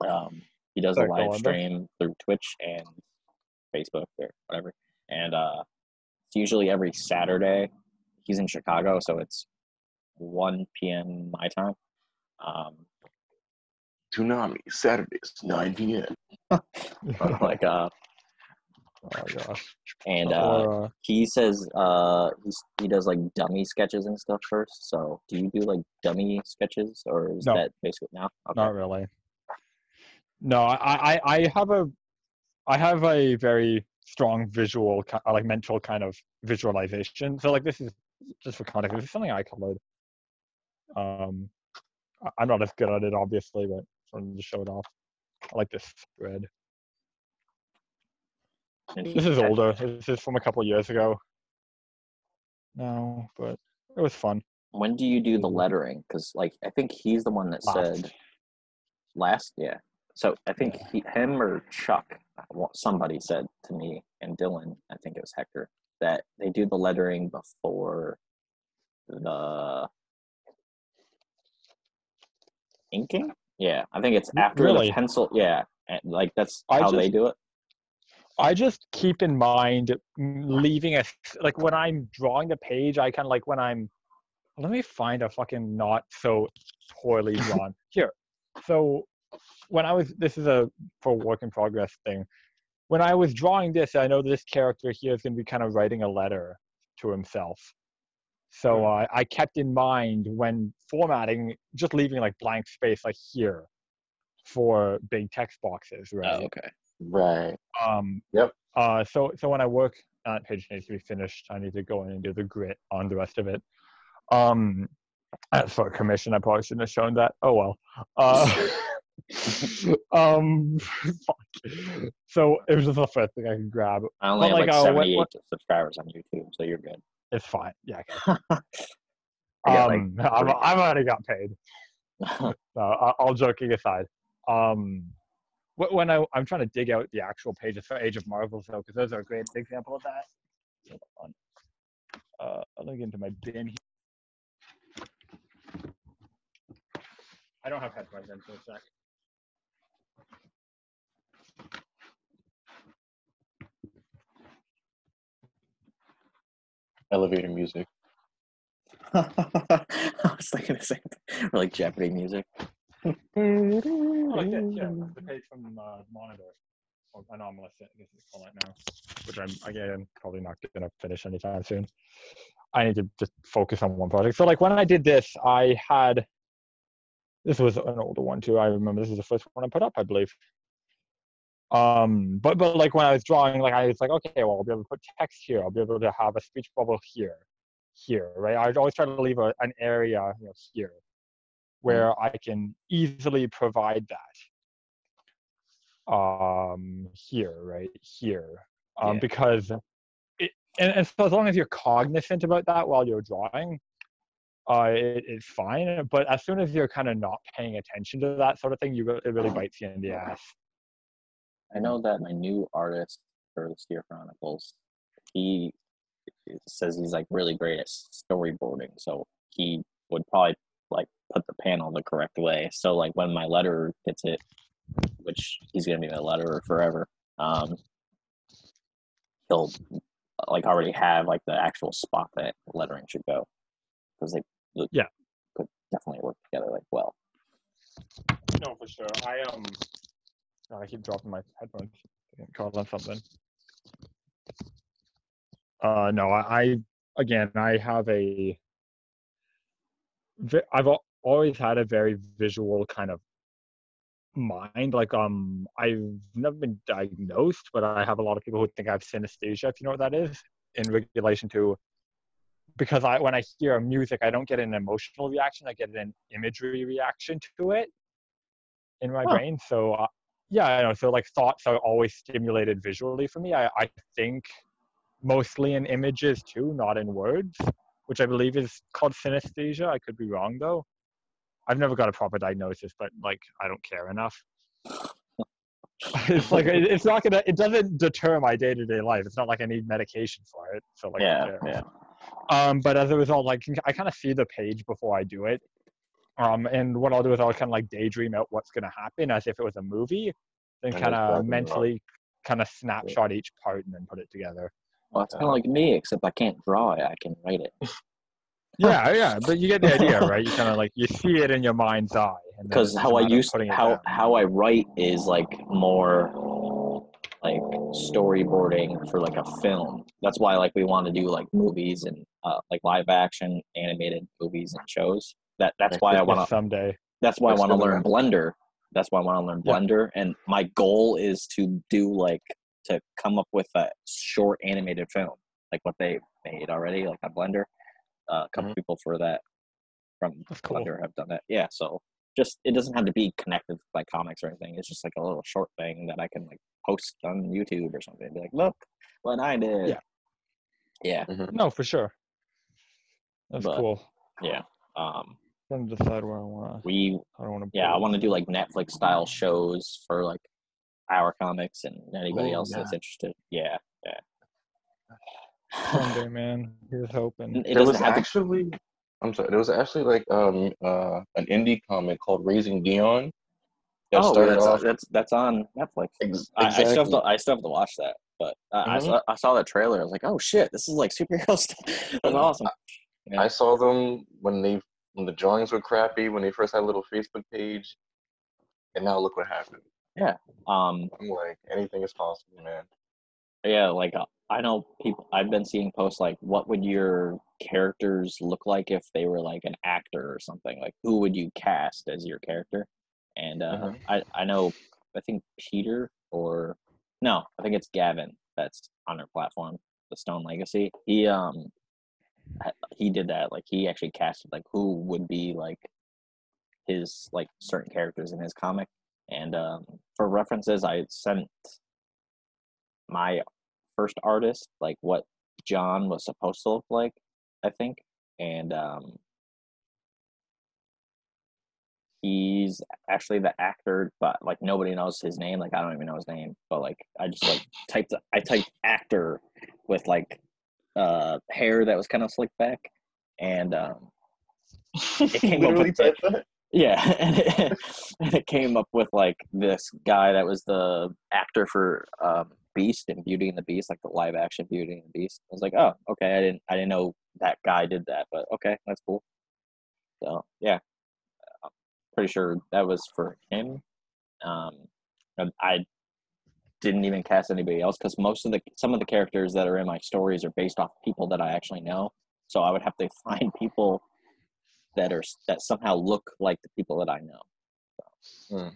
um, he does a live on, Bill. stream through Twitch and Facebook or whatever, and uh, it's usually every Saturday. He's in Chicago, so it's 1 p.m. my time. Um, Toonami, Saturdays, 9 p.m. [LAUGHS] like uh, oh gosh. and uh, uh, he says uh he's, he does like dummy sketches and stuff first so do you do like dummy sketches or is No. that basically no okay. Not really. No, I, I, I have a, I have a very strong visual, uh, like mental kind of visualization. So like this is just for context. This is something I colored. Um, I'm not as good at it, obviously, but just wanted to show it off. I like this spread. This is older. This is from a couple years ago. No, but it was fun. when do you do the lettering because like i think he's the one that Last. said last yeah so i think he, him or chuck somebody said to me and dylan i think it was hector that they do the lettering before the inking yeah i think it's after really? the pencil yeah and, like that's I how they do it I just keep in mind leaving a like when I'm drawing the page. I kind of like when I'm. Let me find a fucking not so poorly [LAUGHS] drawn here. So when I was this is a for work in progress thing. When I was drawing this, I know this character here is going to be kind of writing a letter to himself. So uh, I kept in mind when formatting, just leaving like blank space like here for big text boxes, right? oh, okay Right. Um, Yep. Uh, so so when I work, uh, page needs to be finished. I need to go in and do the grit on the rest of it. Um, as for a commission, I probably shouldn't have shown that. Oh well. Uh, [LAUGHS] um, fuck. [LAUGHS] So it was just the first thing I could grab. i only But, have like, like, what- 78 what- subscribers on youtube so you're good It's fine. Yeah. Okay. [LAUGHS] I got, like, Um, I've, I've already got paid. No, I- all joking aside. Um, wh- when I I'm trying to dig out the actual pages for Age of Marvels though, because those are a great example of that. Hold on. Uh, let me get into my bin. Here. I don't have headphones in for a sec. Elevator music. [LAUGHS] I was thinking the same thing. Or [LAUGHS] like Jeopardy music. Oh, yeah, yeah, the [LAUGHS] page from uh, Monitor, or Anomalous, I guess it's called it now, which I'm again probably not gonna finish anytime soon. I need to just focus on one project. So like when I did this, I had this was an older one too. I remember this is the first one I put up, I believe. Um, but but like when I was drawing, like I was like, okay, well, I'll be able to put text here. I'll be able to have a speech bubble here, here, right? I always try to leave a, an area, you know, here, where I can easily provide that. Um, here, right here, um, Yeah. because it, and, and so as long as you're cognizant about that while you're drawing, uh, it, it's fine. But as soon as you're kind of not paying attention to that sort of thing, you it really bites you in the ass. I know that my new artist for the Steer Chronicles, he says he's like really great at storyboarding. So he would probably like put the panel the correct way. So like when my letterer gets it, which he's gonna be my letterer forever, um, he'll like already have like the actual spot that lettering should go because they Yeah. could definitely work together like well. No, for sure. I um, oh, I keep dropping my headphones. Getting caught on something. Uh, no, I, I again, I have a. I've always had a very visual kind of mind. Like, um, I've never been diagnosed, but I have a lot of people who think I have synesthesia. If you know what that is, in relation to because I when I hear music, I don't get an emotional reaction. I get an imagery reaction to it in my Huh. brain. So uh, yeah, I know. So like thoughts are always stimulated visually for me. I, I think mostly in images too, not in words, which I believe is called synesthesia. I could be wrong though. I've never got a proper diagnosis, but like I don't care enough. [LAUGHS] it's like it- it's not gonna. It doesn't deter my day to day life. It's not like I need medication for it. So like yeah, yeah. Um, but as a result, like I kind of see the page before I do it. Um, and what I'll do is I'll kind of like daydream out what's gonna happen as if it was a movie, then kind of mentally kind of snapshot each part and then put it together. Well, it's kind of like me, except I can't draw it. I can write it. Yeah, yeah, but you get the idea, [LAUGHS] right? You kind of like you see it in your mind's eye. because how I use how down. how I write is like more like storyboarding for like a film. That's why like we want to do like movies and uh, like live action animated movies and shows. That that's Like why I want to. someday. That's why I want to learn. Blender. That's why I want to learn Yeah. Blender, and my goal is to do like to come up with a short animated film, like what they made already, like on Blender. Uh, a couple Mhm. people for that from That's cool. Blender have done that. Yeah, so just it doesn't have to be connected by comics or anything. It's just like a little short thing that I can like post on YouTube or something. Be like, look what I did. Yeah. Yeah. No, for sure. That's But- cool. Yeah. Um, I'm trying to decide where I want to. we I don't want to. yeah, I want to do like Netflix style shows for like our comics and anybody Oh, else that's interested. Yeah, yeah. [SIGHS] Someday, man. Here's hoping. It there was have to actually, I'm sorry, there was actually like um uh an indie comic called Raising Dion. That oh, started that's, off that's that's on Netflix. ex- I, I still have to I still have to watch that, but I, I, Mhm. saw, I saw the trailer. I was like, oh shit, this is like [LAUGHS] superhero stuff. That's awesome. Yeah. I saw them when they when the drawings were crappy when they first had a little Facebook page, and now look what happened. Um, I'm like, anything is possible, man. yeah, like uh, I know people. I've been seeing posts like, what would your characters look like if they were like an actor or something? Like, who would you cast as your character? And uh, Mhm. I I know I think Peter or no, I think it's Gavin that's on our platform, the Stone Legacy. He um he did that. Like he actually casted like who would be like his like certain characters in his comic. And um, for references, I sent my first artist like what John was supposed to look like, I think, and um, he's actually the actor, but like nobody knows his name. Like I don't even know his name, but like I just like typed I typed actor with like uh hair that was kind of slicked back, and um, it came up with that? Yeah, [LAUGHS] and it, and it came up with like this guy that was the actor for um, Beast and Beauty and the Beast, like the live action Beauty and the Beast. I was like, oh, okay, I didn't, I didn't know that guy did that, but okay, that's cool. So yeah, I'm pretty sure that was for him. Um, I didn't even cast anybody else because most of the some of the characters that are in my stories are based off people that I actually know. So I would have to [LAUGHS] find people that are that somehow look like the people that I know.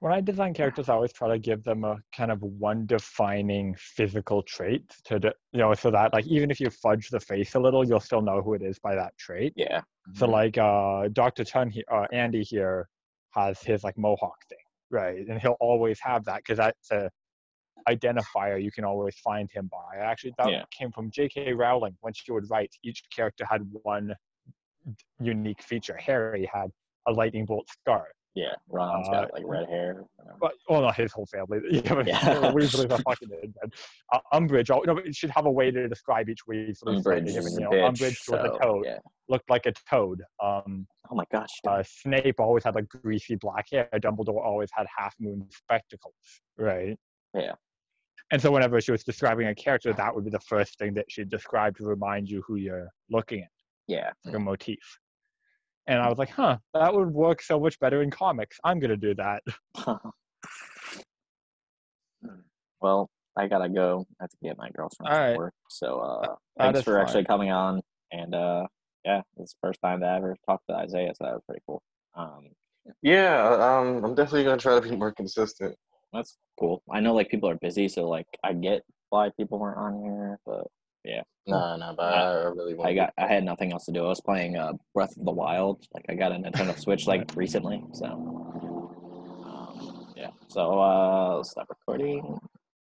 when I design characters, I always try to give them a kind of one defining physical trait to, de- you know, so that like even if you fudge the face a little, you'll still know who it is by that trait. Yeah. So like uh, Dr. Chun, he, uh, Andy here has his like mohawk thing, right? And he'll always have that because that's a identifier you can always find him by. Actually, that Yeah. came from J.K. Rowling. When she would write, each character had one unique feature. Harry had a lightning bolt scar. Yeah, Ron's Uh, got like red hair. But oh no, his whole family. [LAUGHS] Yeah. Weasley's a fucking idiot. Uh, Umbridge, oh, no, it should have a way to describe each Weasley. Umbridge a you know, bitch. Umbridge was so, a toad, Yeah. looked like a toad. Um, Oh my gosh. uh, Snape always had like greasy black hair. Dumbledore always had half moon spectacles, right? Yeah. And so whenever she was describing a character, that would be the first thing that she'd describe to remind you who you're looking at, yeah. like a motif. And I was like, huh, that would work so much better in comics. I'm gonna do that. [LAUGHS] [LAUGHS] well, I gotta go. I have to get my girlfriend All from work. So uh, That thanks is for actually coming on. And uh, yeah, it's the first time that I ever talked to Isaiah, so that was pretty cool. Um, Yeah, um, I'm definitely gonna try to be more consistent. that's cool. I know like people are busy, so like I get why people weren't on here, but Nah, no, but I, I really want. I got I had nothing else to do. I was playing uh, Breath of the Wild. Like I got a Nintendo Switch like recently, so um, yeah. So uh, stop recording.